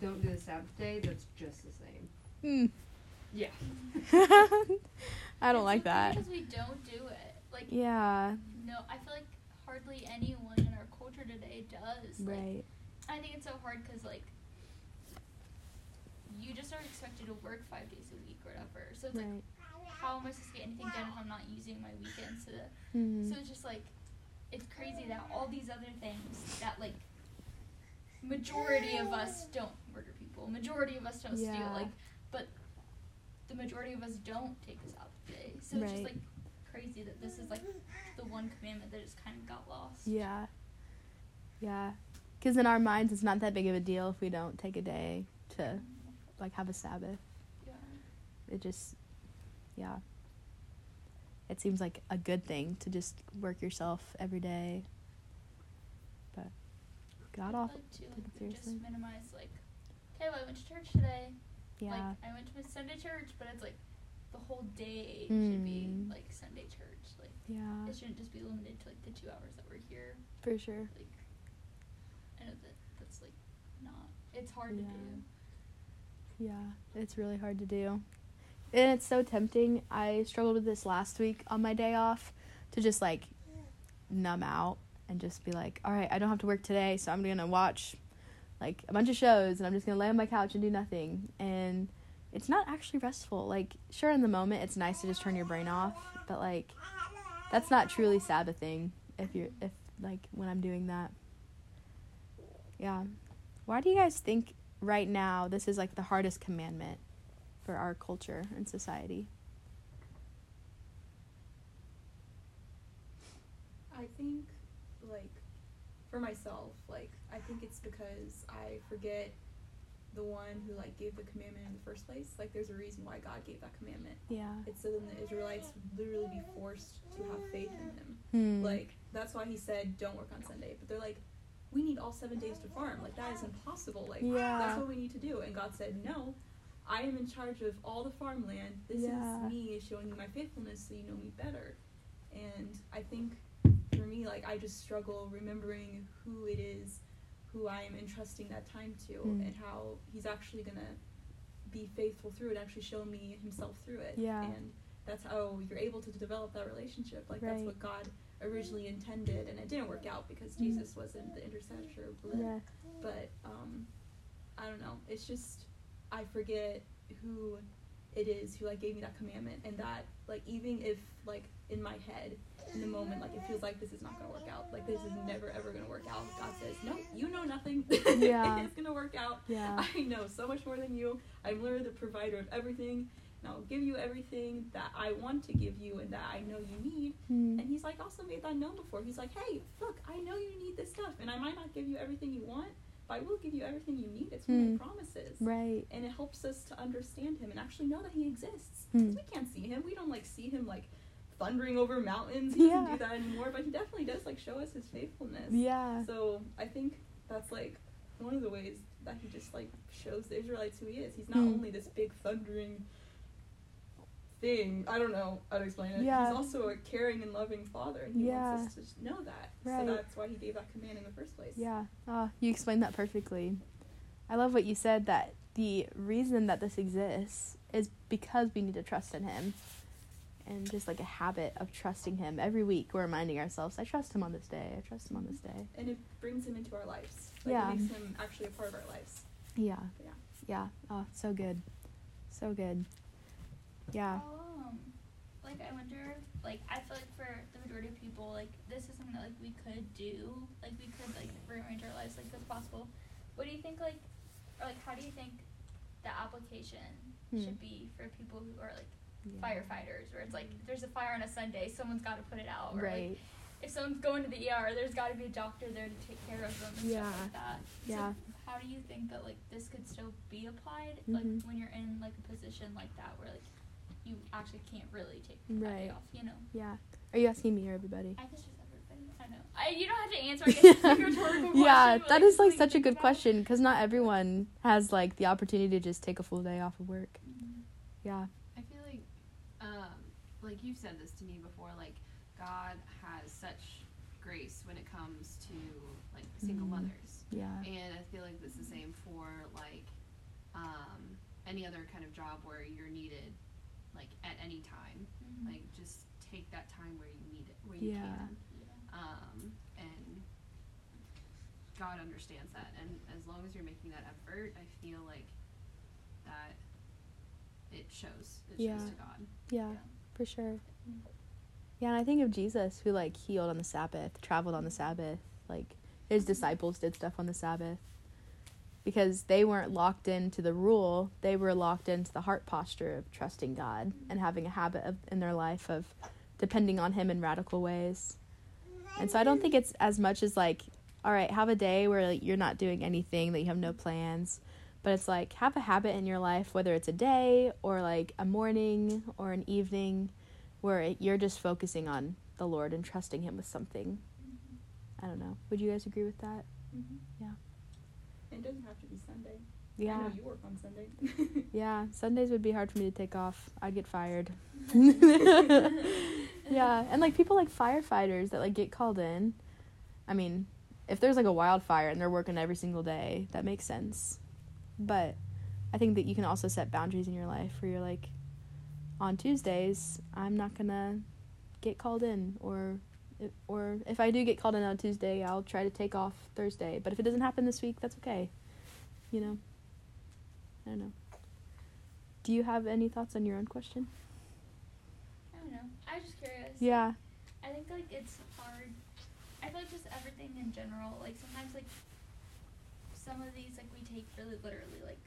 [SPEAKER 4] don't do the Sabbath day, that's just the same.
[SPEAKER 1] Hmm.
[SPEAKER 4] Yeah.
[SPEAKER 1] I don't
[SPEAKER 5] It's
[SPEAKER 1] like
[SPEAKER 5] okay
[SPEAKER 1] that.
[SPEAKER 5] because we don't do it. Like
[SPEAKER 1] Yeah.
[SPEAKER 5] no, I feel like hardly anyone in our culture today does. Like,
[SPEAKER 1] Right.
[SPEAKER 5] I think it's so hard because like you just aren't expected to work five days a week or whatever. So it's like, how am I supposed to get anything done if I'm not using my weekends to?
[SPEAKER 1] Mhm.
[SPEAKER 5] So it's just like, it's crazy that all these other things that like majority of us don't murder people, majority of us don't steal, like, but the majority of us don't take this out today. So it's just like crazy that this is like the one commandment that just kind of got lost.
[SPEAKER 1] Yeah. Yeah. Because in our minds, it's not that big of a deal if we don't take a day to like have a Sabbath.
[SPEAKER 5] Yeah.
[SPEAKER 1] It just, yeah. It seems like a good thing to just work yourself every day. But God off.
[SPEAKER 5] like
[SPEAKER 1] take
[SPEAKER 5] like,
[SPEAKER 1] it
[SPEAKER 5] just minimize like, okay, well, I went to church today.
[SPEAKER 1] Yeah.
[SPEAKER 5] Like I went to my Sunday church, but it's like the whole day should be
[SPEAKER 1] Mm.
[SPEAKER 5] like Sunday church. Like
[SPEAKER 1] yeah.
[SPEAKER 5] it shouldn't just be limited to like the two hours that we're here.
[SPEAKER 1] For sure.
[SPEAKER 5] Like I know that that's like not. It's hard
[SPEAKER 1] Yeah.
[SPEAKER 5] to do.
[SPEAKER 1] Yeah, it's really hard to do. And it's so tempting. I struggled with this last week on my day off to just like numb out and just be like, all right, I don't have to work today, so I'm going to watch like a bunch of shows and I'm just going to lay on my couch and do nothing. And it's not actually restful. Like, sure, in the moment, it's nice to just turn your brain off, but like, that's not truly Sabbathing if you're, if like when I'm doing that. Yeah. Why do you guys think right now this is like the hardest commandment for our culture and society.
[SPEAKER 2] I think, like, for myself, like I think it's because I forget the one who like gave the commandment in the first place. Like there's a reason why God gave that commandment.
[SPEAKER 1] Yeah.
[SPEAKER 2] It's so then the Israelites would literally be forced to have faith in him.
[SPEAKER 1] Hmm.
[SPEAKER 2] Like that's why he said don't work on Sunday. But they're like, we need all seven days to farm. Like that is impossible. Like
[SPEAKER 1] Yeah.
[SPEAKER 2] that's what we need to do. And God said, no. I am in charge of all the farmland. This
[SPEAKER 1] Yeah.
[SPEAKER 2] is me showing you my faithfulness so you know me better. And I think for me, like I just struggle remembering who it is who I am entrusting that time to
[SPEAKER 1] Mm.
[SPEAKER 2] and how he's actually gonna be faithful through it, actually show me himself through it.
[SPEAKER 1] Yeah.
[SPEAKER 2] And that's how you're able to develop that relationship. Like that's what God originally intended and it didn't work out because
[SPEAKER 1] Mm.
[SPEAKER 2] Jesus wasn't the intercessor but,
[SPEAKER 1] yeah.
[SPEAKER 2] but um I don't know. It's just I forget who it is who like gave me that commandment and that like even if like in my head in the moment like it feels like this is not gonna work out like this is never ever gonna work out god says no you know nothing
[SPEAKER 1] Yeah.
[SPEAKER 2] it's gonna work out
[SPEAKER 1] Yeah.
[SPEAKER 2] i know so much more than you i'm literally the provider of everything and i'll give you everything that i want to give you and that i know you need
[SPEAKER 1] Hmm.
[SPEAKER 2] and he's like also made that known before he's like hey look i know you need this stuff and i might not give you everything you want but i will give you everything you need it's of
[SPEAKER 1] Hmm.
[SPEAKER 2] my promises
[SPEAKER 1] Right.
[SPEAKER 2] and it helps us to understand him and actually know that he exists.
[SPEAKER 1] Hmm.
[SPEAKER 2] We can't see him. We don't like see him like thundering over mountains. He doesn't do that anymore, but he definitely does like show us his faithfulness.
[SPEAKER 1] Yeah.
[SPEAKER 2] So I think that's like one of the ways that he just like shows the Israelites who he is. He's not
[SPEAKER 1] Hmm.
[SPEAKER 2] only this big thundering thing. I don't know how to explain it.
[SPEAKER 1] Yeah.
[SPEAKER 2] He's also a caring and loving father, and he
[SPEAKER 1] Yeah.
[SPEAKER 2] wants us to know that.
[SPEAKER 1] Right.
[SPEAKER 2] So that's why he gave that command in the first place.
[SPEAKER 1] Yeah. Oh, you explained that perfectly. I love what you said that the reason that this exists is because we need to trust in him. And just like a habit of trusting him every week, we're reminding ourselves, I trust him on this day. I trust him on this day.
[SPEAKER 2] And it brings him into our lives. Like,
[SPEAKER 1] Yeah.
[SPEAKER 2] It makes him actually a part of our lives.
[SPEAKER 1] Yeah.
[SPEAKER 2] Yeah.
[SPEAKER 1] Yeah. Oh, so good. So good. Yeah.
[SPEAKER 5] How, um, like I wonder, like I feel like for the majority of people, like this is something that like we could do, like we could like rearrange our lives like that's possible. What do you think, like, or like how do you think the application
[SPEAKER 1] Hmm.
[SPEAKER 5] should be for people who are like
[SPEAKER 1] Yeah.
[SPEAKER 5] firefighters, where it's like there's a fire on a Sunday, someone's got to put it out, or like,
[SPEAKER 1] Right.
[SPEAKER 5] if someone's going to the ER, there's got to be a doctor there to take care of them and
[SPEAKER 1] Yeah.
[SPEAKER 5] stuff like that.
[SPEAKER 1] Yeah.
[SPEAKER 5] So how do you think that like this could still be applied,
[SPEAKER 1] Mhm.
[SPEAKER 5] like when you're in like a position like that where like you actually can't really take that day
[SPEAKER 1] Right.
[SPEAKER 5] off, you know?
[SPEAKER 1] Yeah. Are you asking me or everybody?
[SPEAKER 5] I guess just everybody. I know. I you don't have to answer. I guess it's like rhetorical question.
[SPEAKER 1] yeah,
[SPEAKER 5] but,
[SPEAKER 1] that is like such a good
[SPEAKER 5] about.
[SPEAKER 1] question because not everyone has like the opportunity to just take a full day off of work.
[SPEAKER 5] Mhm.
[SPEAKER 1] Yeah.
[SPEAKER 3] I feel like, um, like you've said this to me before, like God has such grace when it comes to like single
[SPEAKER 1] Mhm.
[SPEAKER 3] mothers,
[SPEAKER 1] Yeah.
[SPEAKER 3] and I feel like it's the same for like um, any other kind of job where you're needed, like at any time.
[SPEAKER 5] Mhm.
[SPEAKER 3] Like just take that time where you need it, where you
[SPEAKER 1] Yeah.
[SPEAKER 3] can.
[SPEAKER 5] Yeah.
[SPEAKER 3] Um, and God understands that, and as long as you're making that effort, I feel like that it shows. It
[SPEAKER 1] Yeah.
[SPEAKER 3] shows to God.
[SPEAKER 1] Yeah,
[SPEAKER 5] Yeah.
[SPEAKER 1] for sure.
[SPEAKER 5] Mm.
[SPEAKER 1] Yeah, and I think of Jesus who like healed on the Sabbath, traveled on the Sabbath, like his disciples did stuff on the Sabbath. Because they weren't locked into the rule, they were locked into the heart posture of trusting God and having a habit of in their life of depending on him in radical ways. And so I don't think it's as much as like, all right, have a day where like, you're not doing anything, that you have no plans, but it's like have a habit in your life, whether it's a day or like a morning or an evening, where it, you're just focusing on the Lord and trusting Him with something. I don't know. Would you guys agree with that?
[SPEAKER 2] Mhm.
[SPEAKER 1] Yeah.
[SPEAKER 2] It doesn't have to be Sunday. I
[SPEAKER 1] Yeah.
[SPEAKER 2] know you work on Sunday.
[SPEAKER 1] Yeah. Sundays would be hard for me to take off. I'd get fired. yeah, and like people like firefighters that like get called in. I mean, if there's like a wildfire and they're working every single day, that makes sense. But I think that you can also set boundaries in your life where you're like, on Tuesdays, I'm not gonna get called in, or or if I do get called in on Tuesday, I'll try to take off Thursday. But if it doesn't happen this week, that's okay. You know. I don't know. Do you have any thoughts on your own question?
[SPEAKER 5] I don't know. I was just curious.
[SPEAKER 1] Yeah.
[SPEAKER 5] I think like it's hard. I feel like just everything in general. Like sometimes like some of these like we take really literally. Like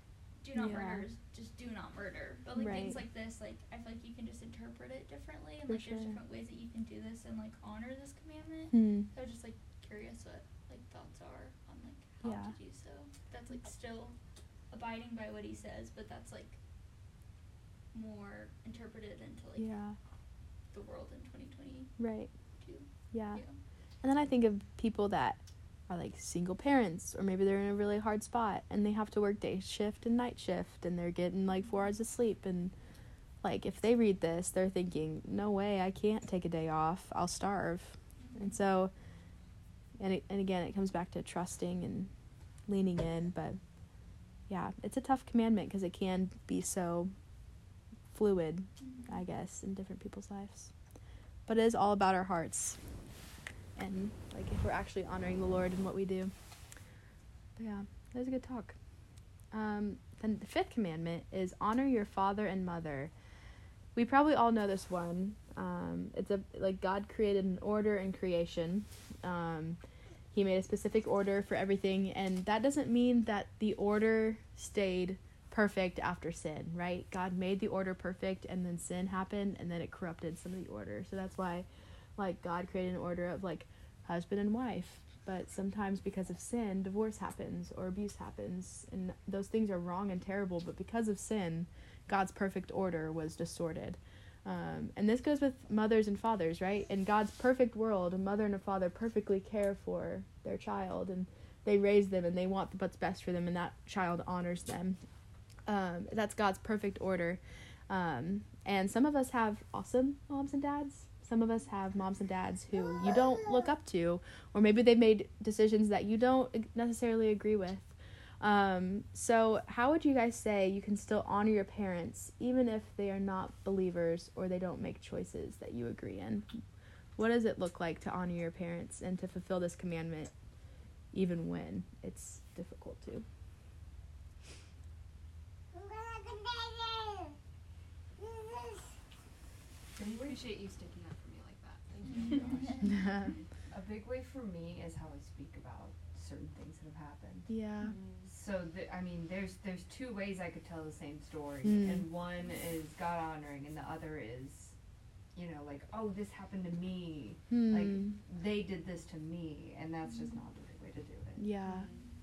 [SPEAKER 5] do not
[SPEAKER 1] Yeah.
[SPEAKER 5] murder is just do not murder. But like things like this, like I feel like you can just interpret it differently, and
[SPEAKER 1] For
[SPEAKER 5] like there's
[SPEAKER 1] sure.
[SPEAKER 5] different ways that you can do this and like honor this commandment.
[SPEAKER 1] Hmm.
[SPEAKER 5] So I was just like curious what like thoughts are on like how
[SPEAKER 1] Yeah.
[SPEAKER 5] to do so. That's like still abiding by what he says, but that's like more interpreted into like
[SPEAKER 1] Yeah.
[SPEAKER 5] the world in 2022.
[SPEAKER 1] Right. Yeah.
[SPEAKER 5] Yeah.
[SPEAKER 1] And then I think of people that are like single parents, or maybe they're in a really hard spot and they have to work day shift and night shift and they're getting like four hours of sleep. And like, if they read this, they're thinking, no way, I can't take a day off. I'll starve. And so, and, it, and again, it comes back to trusting and leaning in. But yeah, it's a tough commandment because it can be so fluid, I guess, in different people's lives. But it is all about our hearts and like if we're actually honoring the Lord in what we do. But yeah, that was a good talk. Um, then the fifth commandment is honor your father and mother. We probably all know this one. Um, it's a like God created an order in creation. Um, he made a specific order for everything, and that doesn't mean that the order stayed perfect after sin, right? God made the order perfect, and then sin happened, and then it corrupted some of the order. So that's why like God created an order of like husband and wife, but sometimes because of sin, divorce happens or abuse happens, and those things are wrong and terrible. But because of sin, God's perfect order was distorted. Um, and this goes with mothers and fathers, right? In God's perfect world, a mother and a father perfectly care for their child and they raise them and they want what's best for them, and that child honors them. Um, that's God's perfect order. Um, and some of us have awesome moms and dads. Some of us have moms and dads who you don't look up to, or maybe they've made decisions that you don't necessarily agree with. Um, so, how would you guys say you can still honor your parents even if they are not believers or they don't make choices that you agree in? What does it look like to honor your parents and to fulfill this commandment even when it's difficult to?
[SPEAKER 3] I appreciate you sticking up for me like that. Thank you.
[SPEAKER 1] yeah.
[SPEAKER 4] A big way for me is how I speak about certain things that have happened.
[SPEAKER 1] Yeah.
[SPEAKER 4] So the, I mean, there's there's two ways I could tell the same story,
[SPEAKER 1] Mm.
[SPEAKER 4] and one is God honoring, and the other is, you know, like oh this happened to me,
[SPEAKER 1] Hmm.
[SPEAKER 4] like they did this to me, and that's just not the right way to do it.
[SPEAKER 1] yeah.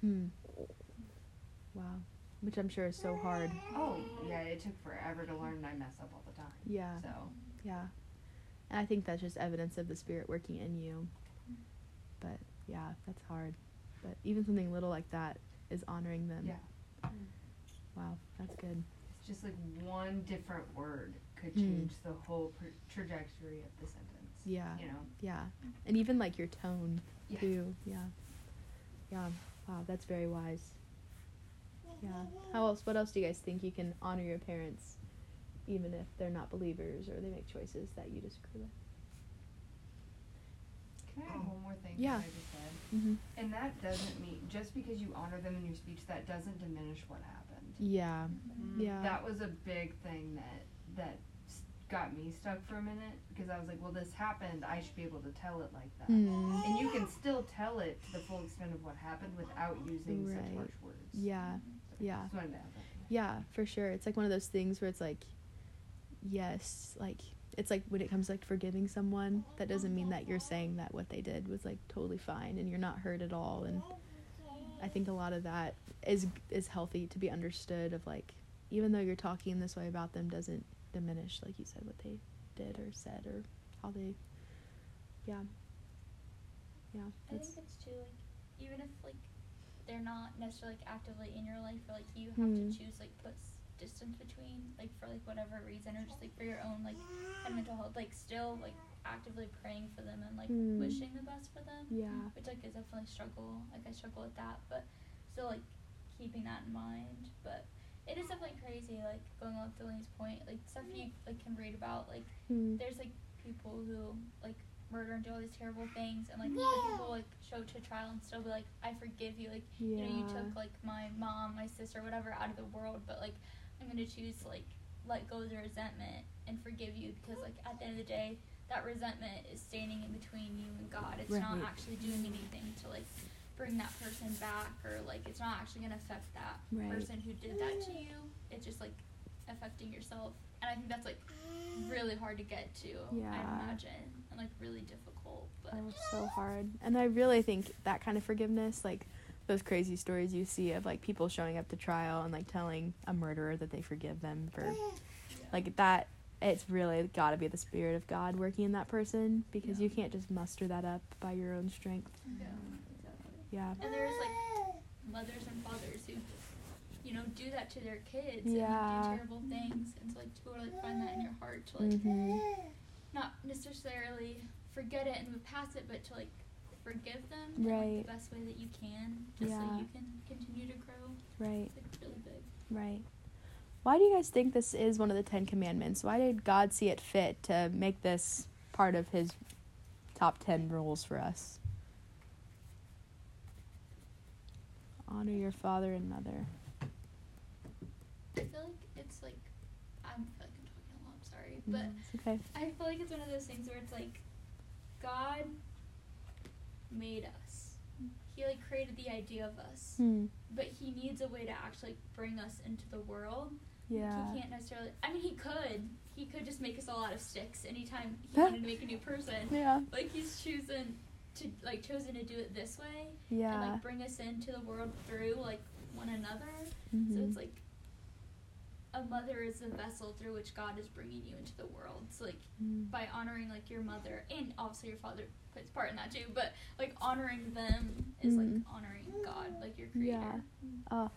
[SPEAKER 1] Hmm. Wow. Which I'm sure is so hard.
[SPEAKER 4] Oh yeah, it took forever to learn, and I mess up all the time.
[SPEAKER 1] Yeah.
[SPEAKER 4] So
[SPEAKER 1] Yeah. And I think that's just evidence of the Spirit working in you. But yeah, that's hard. But even something little like that is honoring them.
[SPEAKER 4] yeah,
[SPEAKER 1] Wow, that's good.
[SPEAKER 4] it's just like one different word could
[SPEAKER 1] Hmm.
[SPEAKER 4] change the whole pr- trajectory of the sentence.
[SPEAKER 1] Yeah.
[SPEAKER 4] You know.
[SPEAKER 1] Yeah. And even like your tone
[SPEAKER 4] Yeah.
[SPEAKER 1] too. Yeah. Yeah. Wow, that's very wise. Yeah. How else what else do you guys think you can honor your parents even if they're not believers or they make choices that you disagree with?
[SPEAKER 4] Can I add one more thing?
[SPEAKER 1] Yeah.
[SPEAKER 4] what I just said.
[SPEAKER 1] Mm-hmm.
[SPEAKER 4] And that doesn't mean just because you honor them in your speech, that doesn't diminish what happened.
[SPEAKER 1] Yeah.
[SPEAKER 3] Mm.
[SPEAKER 1] Yeah.
[SPEAKER 4] That was a big thing that that got me stuck for a minute because I was like, well, this happened. I should be able to tell it like that.
[SPEAKER 1] Mm.
[SPEAKER 4] And you can still tell it to the full extent of what happened without using such harsh words.
[SPEAKER 1] Yeah.
[SPEAKER 4] So,
[SPEAKER 1] Yeah.
[SPEAKER 4] Just wanted to add that.
[SPEAKER 1] Yeah, for sure. It's like one of those things where it's like, yes, like it's like when it comes to, like forgiving someone, that doesn't mean that you're saying that what they did was like totally fine and you're not hurt at all. And I think a lot of that is is healthy to be understood. Of like, even though you're talking this way about them, doesn't diminish, like you said, what they did or said or how they, yeah, yeah.
[SPEAKER 5] I think it's too like even if like they're not necessarily like actively in your life or like you have
[SPEAKER 1] Hmm.
[SPEAKER 5] to choose like put s- distance between like for like whatever reason or just like for your own like kind of mental health like still like actively praying for them and like
[SPEAKER 1] Hmm.
[SPEAKER 5] wishing the best for them
[SPEAKER 1] yeah,
[SPEAKER 5] which like is definitely a struggle like I struggle with that but still like keeping that in mind but it is definitely crazy like going off Delaney's point like stuff you like can read about like
[SPEAKER 1] Hmm.
[SPEAKER 5] there's like people who like murder and do all these terrible things and like the people like show to trial and still be like I forgive you like
[SPEAKER 1] yeah,
[SPEAKER 5] you know you took like my mom my sister whatever out of the world but like I'm gonna choose to like let go of the resentment and forgive you because like at the end of the day that resentment is standing in between you and God it's not actually doing anything to like bring that person back or like it's not actually gonna affect that
[SPEAKER 1] Right.
[SPEAKER 5] person who did that to you it's just like affecting yourself and I think that's like really hard to get to I
[SPEAKER 1] Yeah.
[SPEAKER 5] imagine and like really difficult But
[SPEAKER 1] Oh, it's so hard. And I really think that kind of forgiveness, like those crazy stories you see of like people showing up to trial and like telling a murderer that they forgive them for like that it's really got to be the spirit of God working in that person because you can't just muster that up by your own strength.
[SPEAKER 5] yeah, exactly.
[SPEAKER 1] Yeah.
[SPEAKER 5] And there's like mothers and fathers who, you know, do that to their kids and
[SPEAKER 1] Yeah.
[SPEAKER 5] like, do terrible things, and so like to be able to like find that in your heart to like
[SPEAKER 1] Mhm.
[SPEAKER 5] not necessarily forget it and move past it, but to like forgive them
[SPEAKER 1] Right.
[SPEAKER 5] the best way that you can, just
[SPEAKER 1] Yeah.
[SPEAKER 5] so you can continue to grow.
[SPEAKER 1] Right.
[SPEAKER 5] It's like really big.
[SPEAKER 1] Right. Why do you guys think this is one of the 10 commandments? Why did God see it fit to make this part of his top 10 rules for us? Honor your father and mother.
[SPEAKER 5] I feel like it's like I'm feel like I'm talking a lot. I'm sorry, but
[SPEAKER 1] it's okay.
[SPEAKER 5] I feel like it's one of those things where it's like God made us. He like created the idea of us,
[SPEAKER 1] Hmm.
[SPEAKER 5] but he needs a way to actually bring us into the world.
[SPEAKER 1] Yeah.
[SPEAKER 5] He can't necessarily. I mean, he could. He could just make us all out of sticks anytime he wanted to make a new person.
[SPEAKER 1] Yeah.
[SPEAKER 5] Like he's chosen to like chosen to do it this way
[SPEAKER 1] Yeah.
[SPEAKER 5] and like bring us into the world through like one another. So
[SPEAKER 1] Mhm.
[SPEAKER 5] it's like a mother is the vessel through which God is bringing you into the world. So like
[SPEAKER 1] Mm.
[SPEAKER 5] by honoring like your mother and also your father plays part in that too, but like honoring them is
[SPEAKER 1] Mm.
[SPEAKER 5] like honoring God, like your creator.
[SPEAKER 1] Yeah. Oh,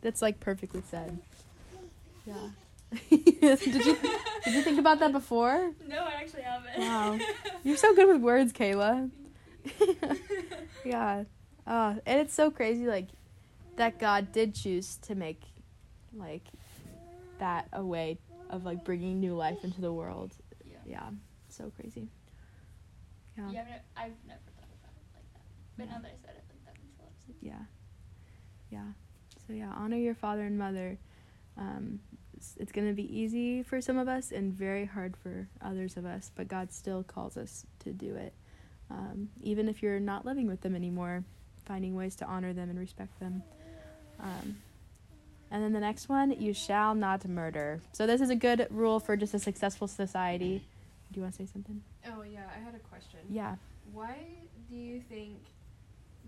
[SPEAKER 1] that's like perfectly said. Yeah. did you did you think about that before?
[SPEAKER 5] No, I actually haven't.
[SPEAKER 1] Wow. You're so good with words, Kayla. yeah. Uh, and it's so crazy, like, that God did choose to make, like, that a way of, like, bringing new life into the world.
[SPEAKER 5] Yeah.
[SPEAKER 1] Yeah. So crazy. Yeah.
[SPEAKER 5] Yeah, I've, I've never thought about it like that. But
[SPEAKER 1] Yeah.
[SPEAKER 5] now that I said it, like that makes a lot of sense.
[SPEAKER 1] Yeah. Yeah. So, yeah, honor your father and mother. Um, it's, it's going to be easy for some of us and very hard for others of us, but God still calls us to do it. Um, even if you're not living with them anymore, finding ways to honor them and respect them. Um, and then the next one, you shall not murder. So, this is a good rule for just a successful society. Do you want to say something?
[SPEAKER 3] Oh yeah, I had a question.
[SPEAKER 1] Yeah.
[SPEAKER 3] Why do you think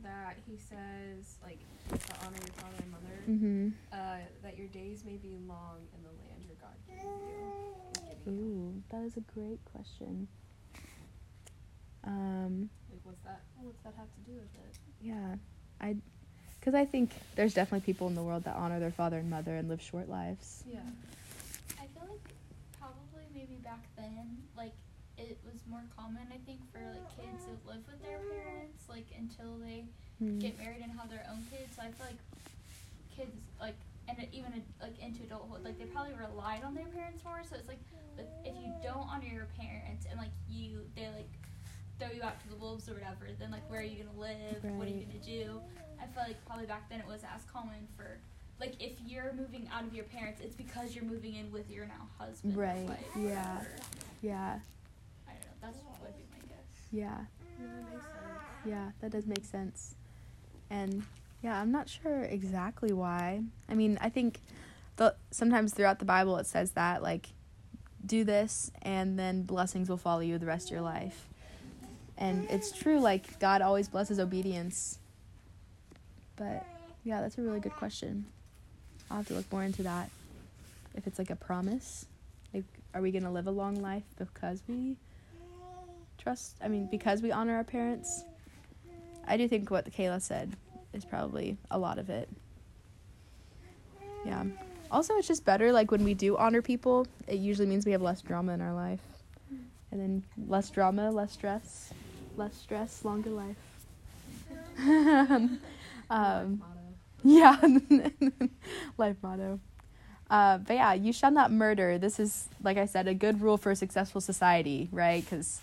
[SPEAKER 3] that he says like to honor your father and mother?
[SPEAKER 1] Mm
[SPEAKER 3] Uh, that your days may be long in the land your God gave you. Is giving you.
[SPEAKER 1] Ooh, that is a great question. Um,
[SPEAKER 3] Like what's that? What's that have to do with it?
[SPEAKER 1] Yeah, I, because I think there's definitely people in the world that honor their father and mother and live short lives.
[SPEAKER 3] Yeah.
[SPEAKER 5] I feel like probably maybe back then, like it was more common. I think for like kids to live with their parents, like until they
[SPEAKER 1] Hmm.
[SPEAKER 5] get married and have their own kids. So I feel like kids like and even like into adulthood, like they probably relied on their parents more. So it's like if, if you don't honor your parents and like you they like throw you out to the wolves or whatever, then like where are you gonna live? What are you gonna do? I feel like probably back then it was as common for like if you're moving out of your parents, it's because you're moving in with your now husband.
[SPEAKER 1] Right,
[SPEAKER 5] wife,
[SPEAKER 1] yeah.
[SPEAKER 5] or-
[SPEAKER 1] Yeah,
[SPEAKER 5] I don't know. That's what would be my guess.
[SPEAKER 1] yeah,
[SPEAKER 3] Yeah, that
[SPEAKER 1] yeah. That does make sense. And yeah, I'm not sure exactly why. I mean, I think the sometimes throughout the Bible it says that like do this and then blessings will follow you the rest of your life. And it's true like God always blesses obedience. But yeah, that's a really good question. I'll have to look more into that. If it's like a promise, like are we to live a long life because we trust, I mean because we honor our parents? I do think what Kayla said is probably a lot of it. Yeah. Also, it's just better like when we do honor people, it usually means we have less drama in our life. And then less drama, less stress, less stress, longer life. um. Yeah, life motto. Uh, but yeah, you shall not murder. This is, like I said, a good rule for a successful society, right? Because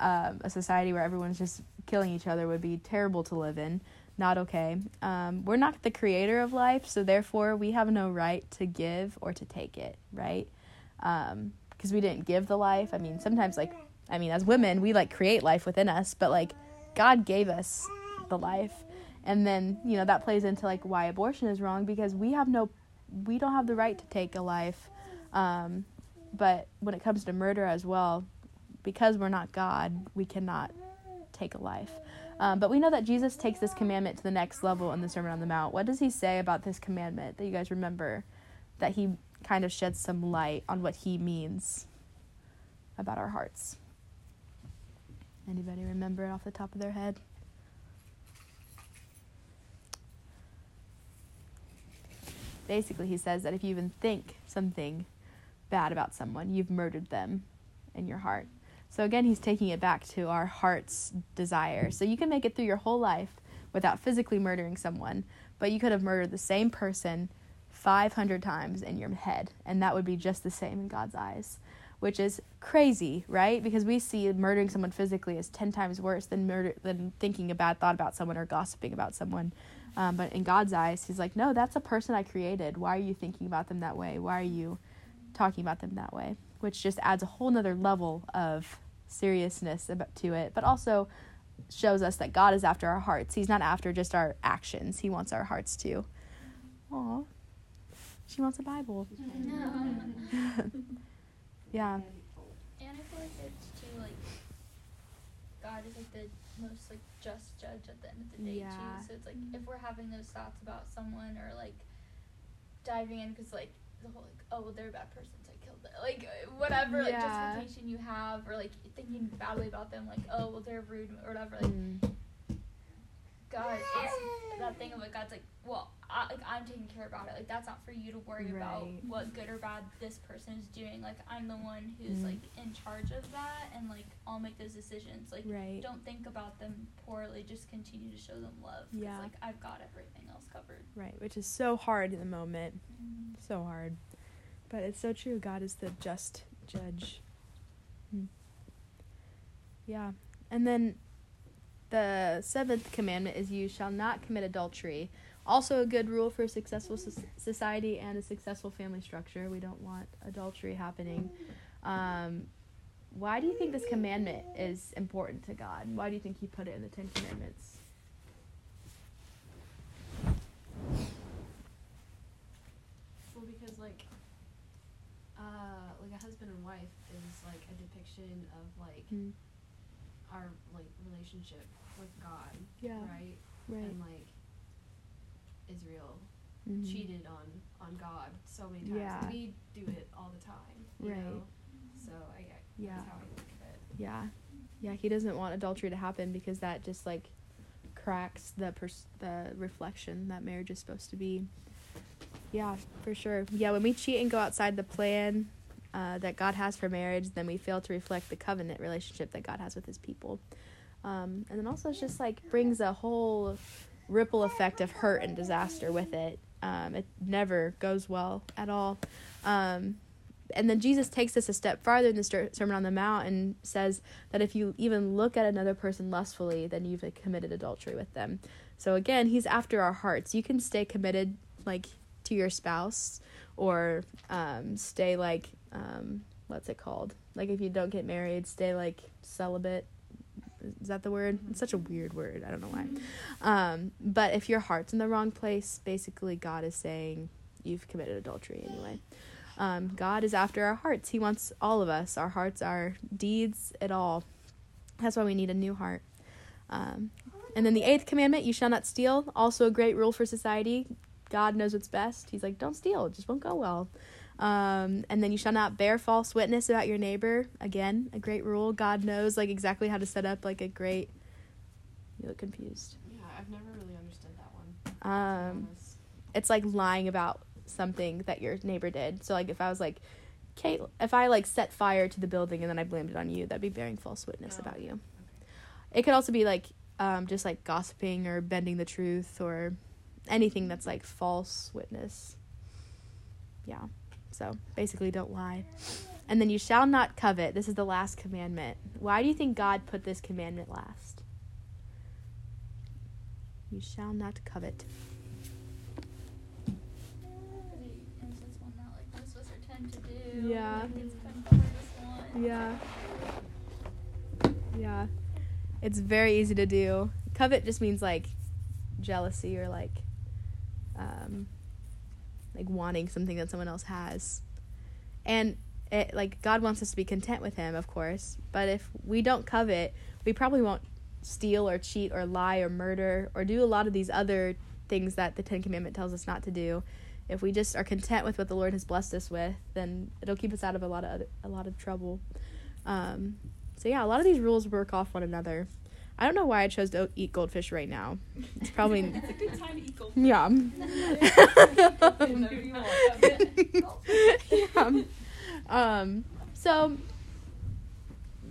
[SPEAKER 1] um, a society where everyone's just killing each other would be terrible to live in. Not okay. Um, we're not the creator of life, so therefore we have no right to give or to take it, right? Because we didn't give the life. I mean, sometimes, like, I mean, as women, we like create life within us, but like, God gave us the life and then you know that plays into like why abortion is wrong because we have no we don't have the right to take a life um, but when it comes to murder as well because we're not god we cannot take a life. Um, but we know that Jesus takes this commandment to the next level in the Sermon on the Mount. What does he say about this commandment that you guys remember? That he kind of sheds some light on what he means about our hearts. Anybody remember it off the top of their head? Basically, he says that if you even think something bad about someone, you've murdered them in your heart. So again, he's taking it back to our heart's desire. So you can make it through your whole life without physically murdering someone, but you could have murdered the same person 500 times in your head, and that would be just the same in God's eyes, which is crazy, right? Because we see murdering someone physically as 10 times worse than murder than thinking a bad thought about someone or gossiping about someone. Um, but in God's eyes, he's like, "No, that's a person I created. Why are you thinking about them that way? Why are you talking about them that way?" Which just adds a whole nother level of seriousness about, to it, but also shows us that God is after our hearts. He's not after just our actions. He wants our hearts too. Aw. She wants a Bible. yeah.
[SPEAKER 5] And I feel like it's too like God is like the most like just judge at the end of the day
[SPEAKER 1] Yeah.
[SPEAKER 5] too. So it's like if we're having those thoughts about someone or like diving in because like the whole like oh well they're a bad person so I killed them like whatever like
[SPEAKER 1] Yeah.
[SPEAKER 5] justification you have or like thinking badly about them like oh well they're rude or whatever like
[SPEAKER 1] Mm.
[SPEAKER 5] God it's that thing of like God's like well I, like I'm taking care about it like that's not for you to worry about what good or bad this person is doing like I'm the one who's
[SPEAKER 1] Mm.
[SPEAKER 5] like in charge of that and like I'll make those decisions like
[SPEAKER 1] Right.
[SPEAKER 5] don't think about them poorly just continue to show them love.
[SPEAKER 1] Yeah.
[SPEAKER 5] like I've got everything else covered
[SPEAKER 1] Right, which is so hard in the moment. So hard. But it's so true. God is the just judge. Hmm. Yeah. And then the seventh commandment is you shall not commit adultery. Also, a good rule for a successful soc- society and a successful family structure. We don't want adultery happening. Um, why do you think this commandment is important to God? Why do you think He put it in the Ten Commandments?
[SPEAKER 3] Well, because like, uh, like a husband and wife is like a depiction of like
[SPEAKER 1] Hmm.
[SPEAKER 3] Our like relationship with God,
[SPEAKER 1] Yeah.
[SPEAKER 3] right?
[SPEAKER 1] Right.
[SPEAKER 3] And like Israel
[SPEAKER 1] Mhm.
[SPEAKER 3] cheated on on God so many times.
[SPEAKER 1] Yeah.
[SPEAKER 3] We do it all the time, you
[SPEAKER 1] Right.
[SPEAKER 3] know. So I, I
[SPEAKER 1] Yeah.
[SPEAKER 3] that's how I think of it.
[SPEAKER 1] Yeah, yeah. He doesn't want adultery to happen because that just like cracks the pers- the reflection that marriage is supposed to be. Yeah, for sure. Yeah, when we cheat and go outside the plan uh, that God has for marriage, then we fail to reflect the covenant relationship that God has with His people. Um, and then also, it's just like brings a whole ripple effect of hurt and disaster with it. Um, it never goes well at all. Um, and then Jesus takes this a step farther in the Ser- Sermon on the Mount and says that if you even look at another person lustfully, then you've committed adultery with them. So again, he's after our hearts. You can stay committed like to your spouse or um, stay like um, what's it called? Like if you don't get married, stay like celibate. Is that the word? It's such a weird word. I don't know why. Um, but if your heart's in the wrong place, basically God is saying you've committed adultery anyway. Um, God is after our hearts. He wants all of us, our hearts, our deeds, it all. That's why we need a new heart. Um, and then the eighth commandment, you shall not steal. Also a great rule for society. God knows what's best. He's like, don't steal. It just won't go well. Um, and then you shall not bear false witness about your neighbor. Again, a great rule. God knows like exactly how to set up like a great. You look confused.
[SPEAKER 3] Yeah, I've never really understood that one.
[SPEAKER 1] Um, it's like lying about something that your neighbor did. So like if I was like, Kate, if I like set fire to the building and then I blamed it on you, that'd be bearing false witness
[SPEAKER 3] Oh,
[SPEAKER 1] about you.
[SPEAKER 3] okay.
[SPEAKER 1] It could also be like um, just like gossiping or bending the truth or anything that's like false witness. Yeah. So basically, don't lie. And then you shall not covet. This is the last commandment. Why do you think God put this commandment last? You shall not covet. Yeah. Yeah. Yeah. It's very easy to do. Covet just means like jealousy or like um like wanting something that someone else has. And it like God wants us to be content with him, of course, but if we don't covet, we probably won't steal or cheat or lie or murder or do a lot of these other things that the Ten Commandment tells us not to do, if we just are content with what the Lord has blessed us with, then it'll keep us out of a lot of other, a lot of trouble. Um, so yeah, a lot of these rules work off one another. I don't know why I chose to eat goldfish right now. It's probably
[SPEAKER 2] it's a good time to eat gold.
[SPEAKER 1] yeah.
[SPEAKER 2] Whenever you want.
[SPEAKER 1] yeah. Um, so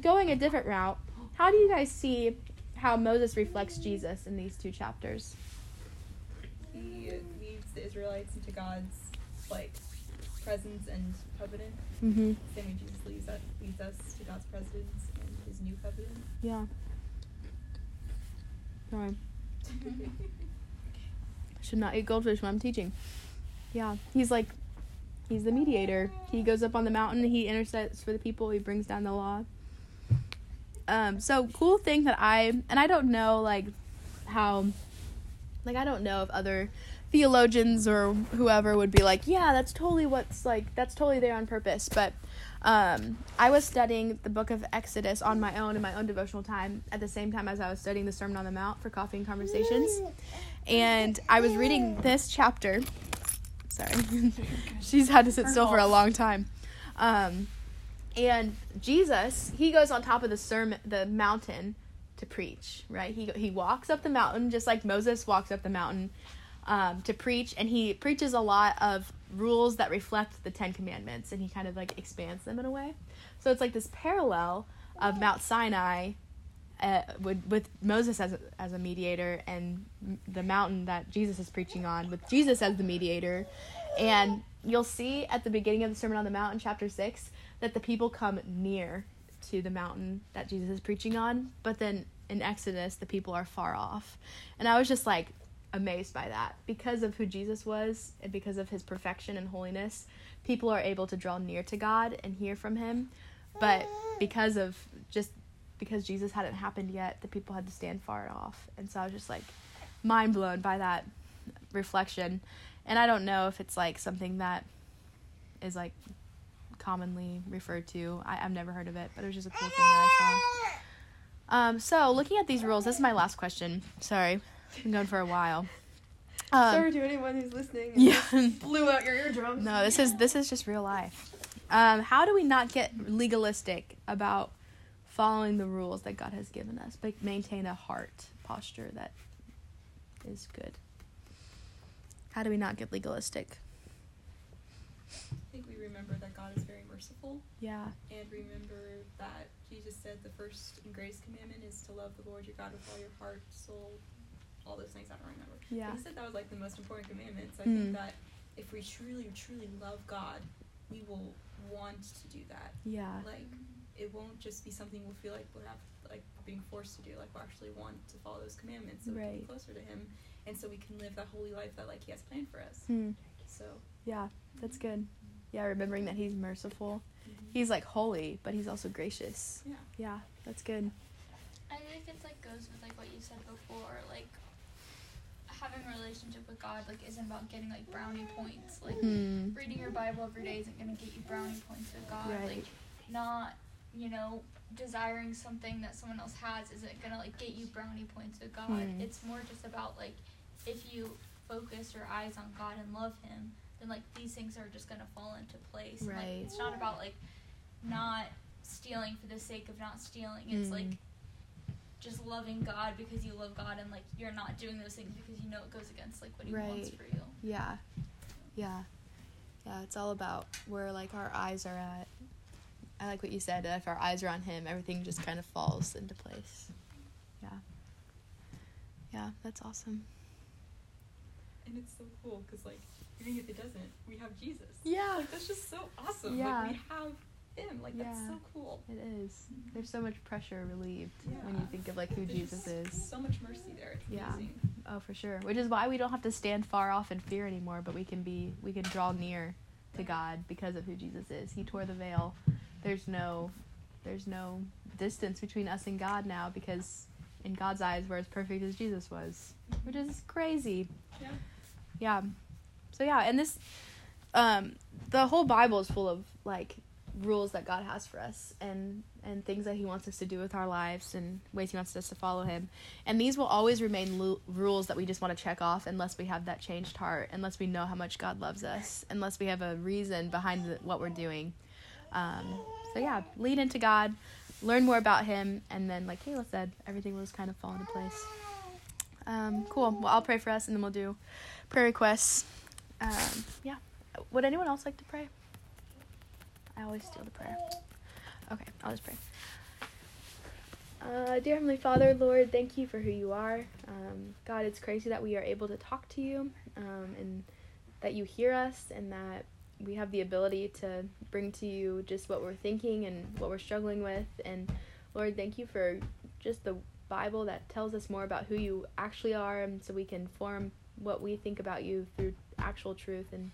[SPEAKER 1] going a different route, how do you guys see how Moses reflects Jesus in these two chapters?
[SPEAKER 2] He leads the Israelites into God's like presence and covenant.
[SPEAKER 1] Mm-hmm.
[SPEAKER 2] Same way Jesus leads us, leads us to God's presence and His new covenant.
[SPEAKER 1] Yeah. Sorry. Should not eat goldfish when I'm teaching. Yeah. He's like he's the mediator. He goes up on the mountain, he intercedes for the people, he brings down the law. Um, so cool thing that I and I don't know like how like I don't know if other theologians or whoever would be like, yeah, that's totally what's like that's totally there on purpose. But um, I was studying the book of Exodus on my own in my own devotional time at the same time as I was studying the Sermon on the Mount for Coffee and Conversations. And I was reading this chapter. Sorry. She's had to sit still for a long time. Um, and Jesus, he goes on top of the sermon, the mountain to preach, right? He he walks up the mountain just like Moses walks up the mountain um, to preach, and he preaches a lot of rules that reflect the Ten Commandments, and he kind of like expands them in a way. So it's like this parallel of Mount Sinai uh, with with Moses as a, as a mediator, and the mountain that Jesus is preaching on with Jesus as the mediator, and you'll see at the beginning of the Sermon on the Mount in chapter six that the people come near to the mountain that Jesus is preaching on, but then in Exodus the people are far off. And I was just like amazed by that because of who Jesus was and because of his perfection and holiness, people are able to draw near to God and hear from him. But because of just because Jesus hadn't happened yet, the people had to stand far off. And so I was just like mind blown by that reflection. And I don't know if it's like something that is like commonly referred to. I, I've never heard of it, but it was just a cool thing that I saw. Um, so looking at these rules, this is my last question. Sorry, been going for a while. Um,
[SPEAKER 4] Sorry to anyone who's listening. and
[SPEAKER 1] yeah.
[SPEAKER 4] Blew out your eardrums.
[SPEAKER 1] no, this is this is just real life. Um, how do we not get legalistic about following the rules that God has given us, but maintain a heart posture that is good? How do we not get legalistic?
[SPEAKER 2] I think we remember that God is very merciful
[SPEAKER 1] Yeah.
[SPEAKER 2] and remember that Jesus said the first and greatest commandment is to love the Lord your God with all your heart, soul, all those things I don't remember.
[SPEAKER 1] Yeah.
[SPEAKER 2] But he said that was like the most important commandment. So I
[SPEAKER 1] Mm.
[SPEAKER 2] think that if we truly, truly love God, we will want to do that.
[SPEAKER 1] Yeah.
[SPEAKER 2] Like it won't just be something we'll feel like we'll have like being forced to do. Like we'll actually want to follow those commandments so we can be closer to Him, and so we can live that holy life that like He has planned for us.
[SPEAKER 1] Hmm.
[SPEAKER 2] So
[SPEAKER 1] Yeah, that's good. Yeah, remembering that he's merciful. He's like holy, but he's also gracious.
[SPEAKER 2] yeah.
[SPEAKER 1] Yeah, that's good.
[SPEAKER 5] I think it's like goes with like what you said before, like having a relationship with God like isn't about getting like brownie points. Like
[SPEAKER 1] Hmm.
[SPEAKER 5] reading your Bible every day isn't gonna get you brownie points with God.
[SPEAKER 1] Right.
[SPEAKER 5] Like not, you know, desiring something that someone else has isn't gonna like get you brownie points with God.
[SPEAKER 1] Hmm.
[SPEAKER 5] It's more just about like if you focus your eyes on God and love him, then like these things are just gonna fall into place. And,
[SPEAKER 1] Right.
[SPEAKER 5] like it's not about like not stealing for the sake of not stealing. It's
[SPEAKER 1] Mm.
[SPEAKER 5] like just loving God because you love God and like you're not doing those things because you know it goes against like what he wants for you.
[SPEAKER 1] Yeah. Yeah. Yeah, it's all about where like our eyes are at. I like what you said. If our eyes are on him, everything just kind of falls into place. Yeah. Yeah, that's awesome.
[SPEAKER 2] And it's so cool because like if it doesn't, we have Jesus.
[SPEAKER 1] Yeah.
[SPEAKER 2] Like that's just so awesome.
[SPEAKER 1] Yeah.
[SPEAKER 2] Like we have Him. Like that's so cool.
[SPEAKER 1] It is. There's so much pressure relieved when you think of like who
[SPEAKER 2] There's
[SPEAKER 1] Jesus is.
[SPEAKER 2] So much mercy there. It's
[SPEAKER 1] Yeah.
[SPEAKER 2] amazing.
[SPEAKER 1] Oh, for sure. Which is why we don't have to stand far off in fear anymore, but we can be we can draw near to God because of who Jesus is. He tore the veil. There's no there's no distance between us and God now because in God's eyes we're as perfect as Jesus was, mm-hmm. which is crazy.
[SPEAKER 2] Yeah.
[SPEAKER 1] Yeah. So yeah, and this um the whole Bible is full of like rules that God has for us and and things that He wants us to do with our lives and ways He wants us to follow Him. And these will always remain rules that we just want to check off unless we have that changed heart, unless we know how much God loves us, unless we have a reason behind the, what we're doing. Um, so, yeah, lead into God, learn more about Him, and then, like Kayla said, everything will just kind of fall into place. Um, cool. Well, I'll pray for us and then we'll do prayer requests. Um, yeah. Would anyone else like to pray? I always steal the prayer. Okay, I'll just pray. Uh, dear Heavenly Father, Lord, thank you for who you are. Um, God, it's crazy that we are able to talk to you um, and that you hear us and that we have the ability to bring to you just what we're thinking and what we're struggling with. And Lord, thank you for just the Bible that tells us more about who you actually are and so we can form what we think about you through actual truth. And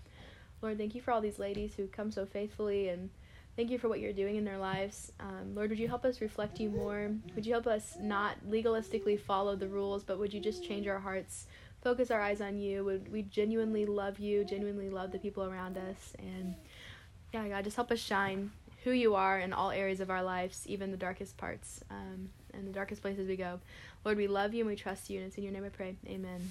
[SPEAKER 1] Lord, thank you for all these ladies who come so faithfully and thank you for what you're doing in their lives. Um, Lord, would you help us reflect you more? Would you help us not legalistically follow the rules, but would you just change our hearts, focus our eyes on you? Would we genuinely love you, genuinely love the people around us? And yeah, God, just help us shine who you are in all areas of our lives, even the darkest parts um, and the darkest places we go. Lord, we love you and we trust you, and it's in your name I pray. Amen.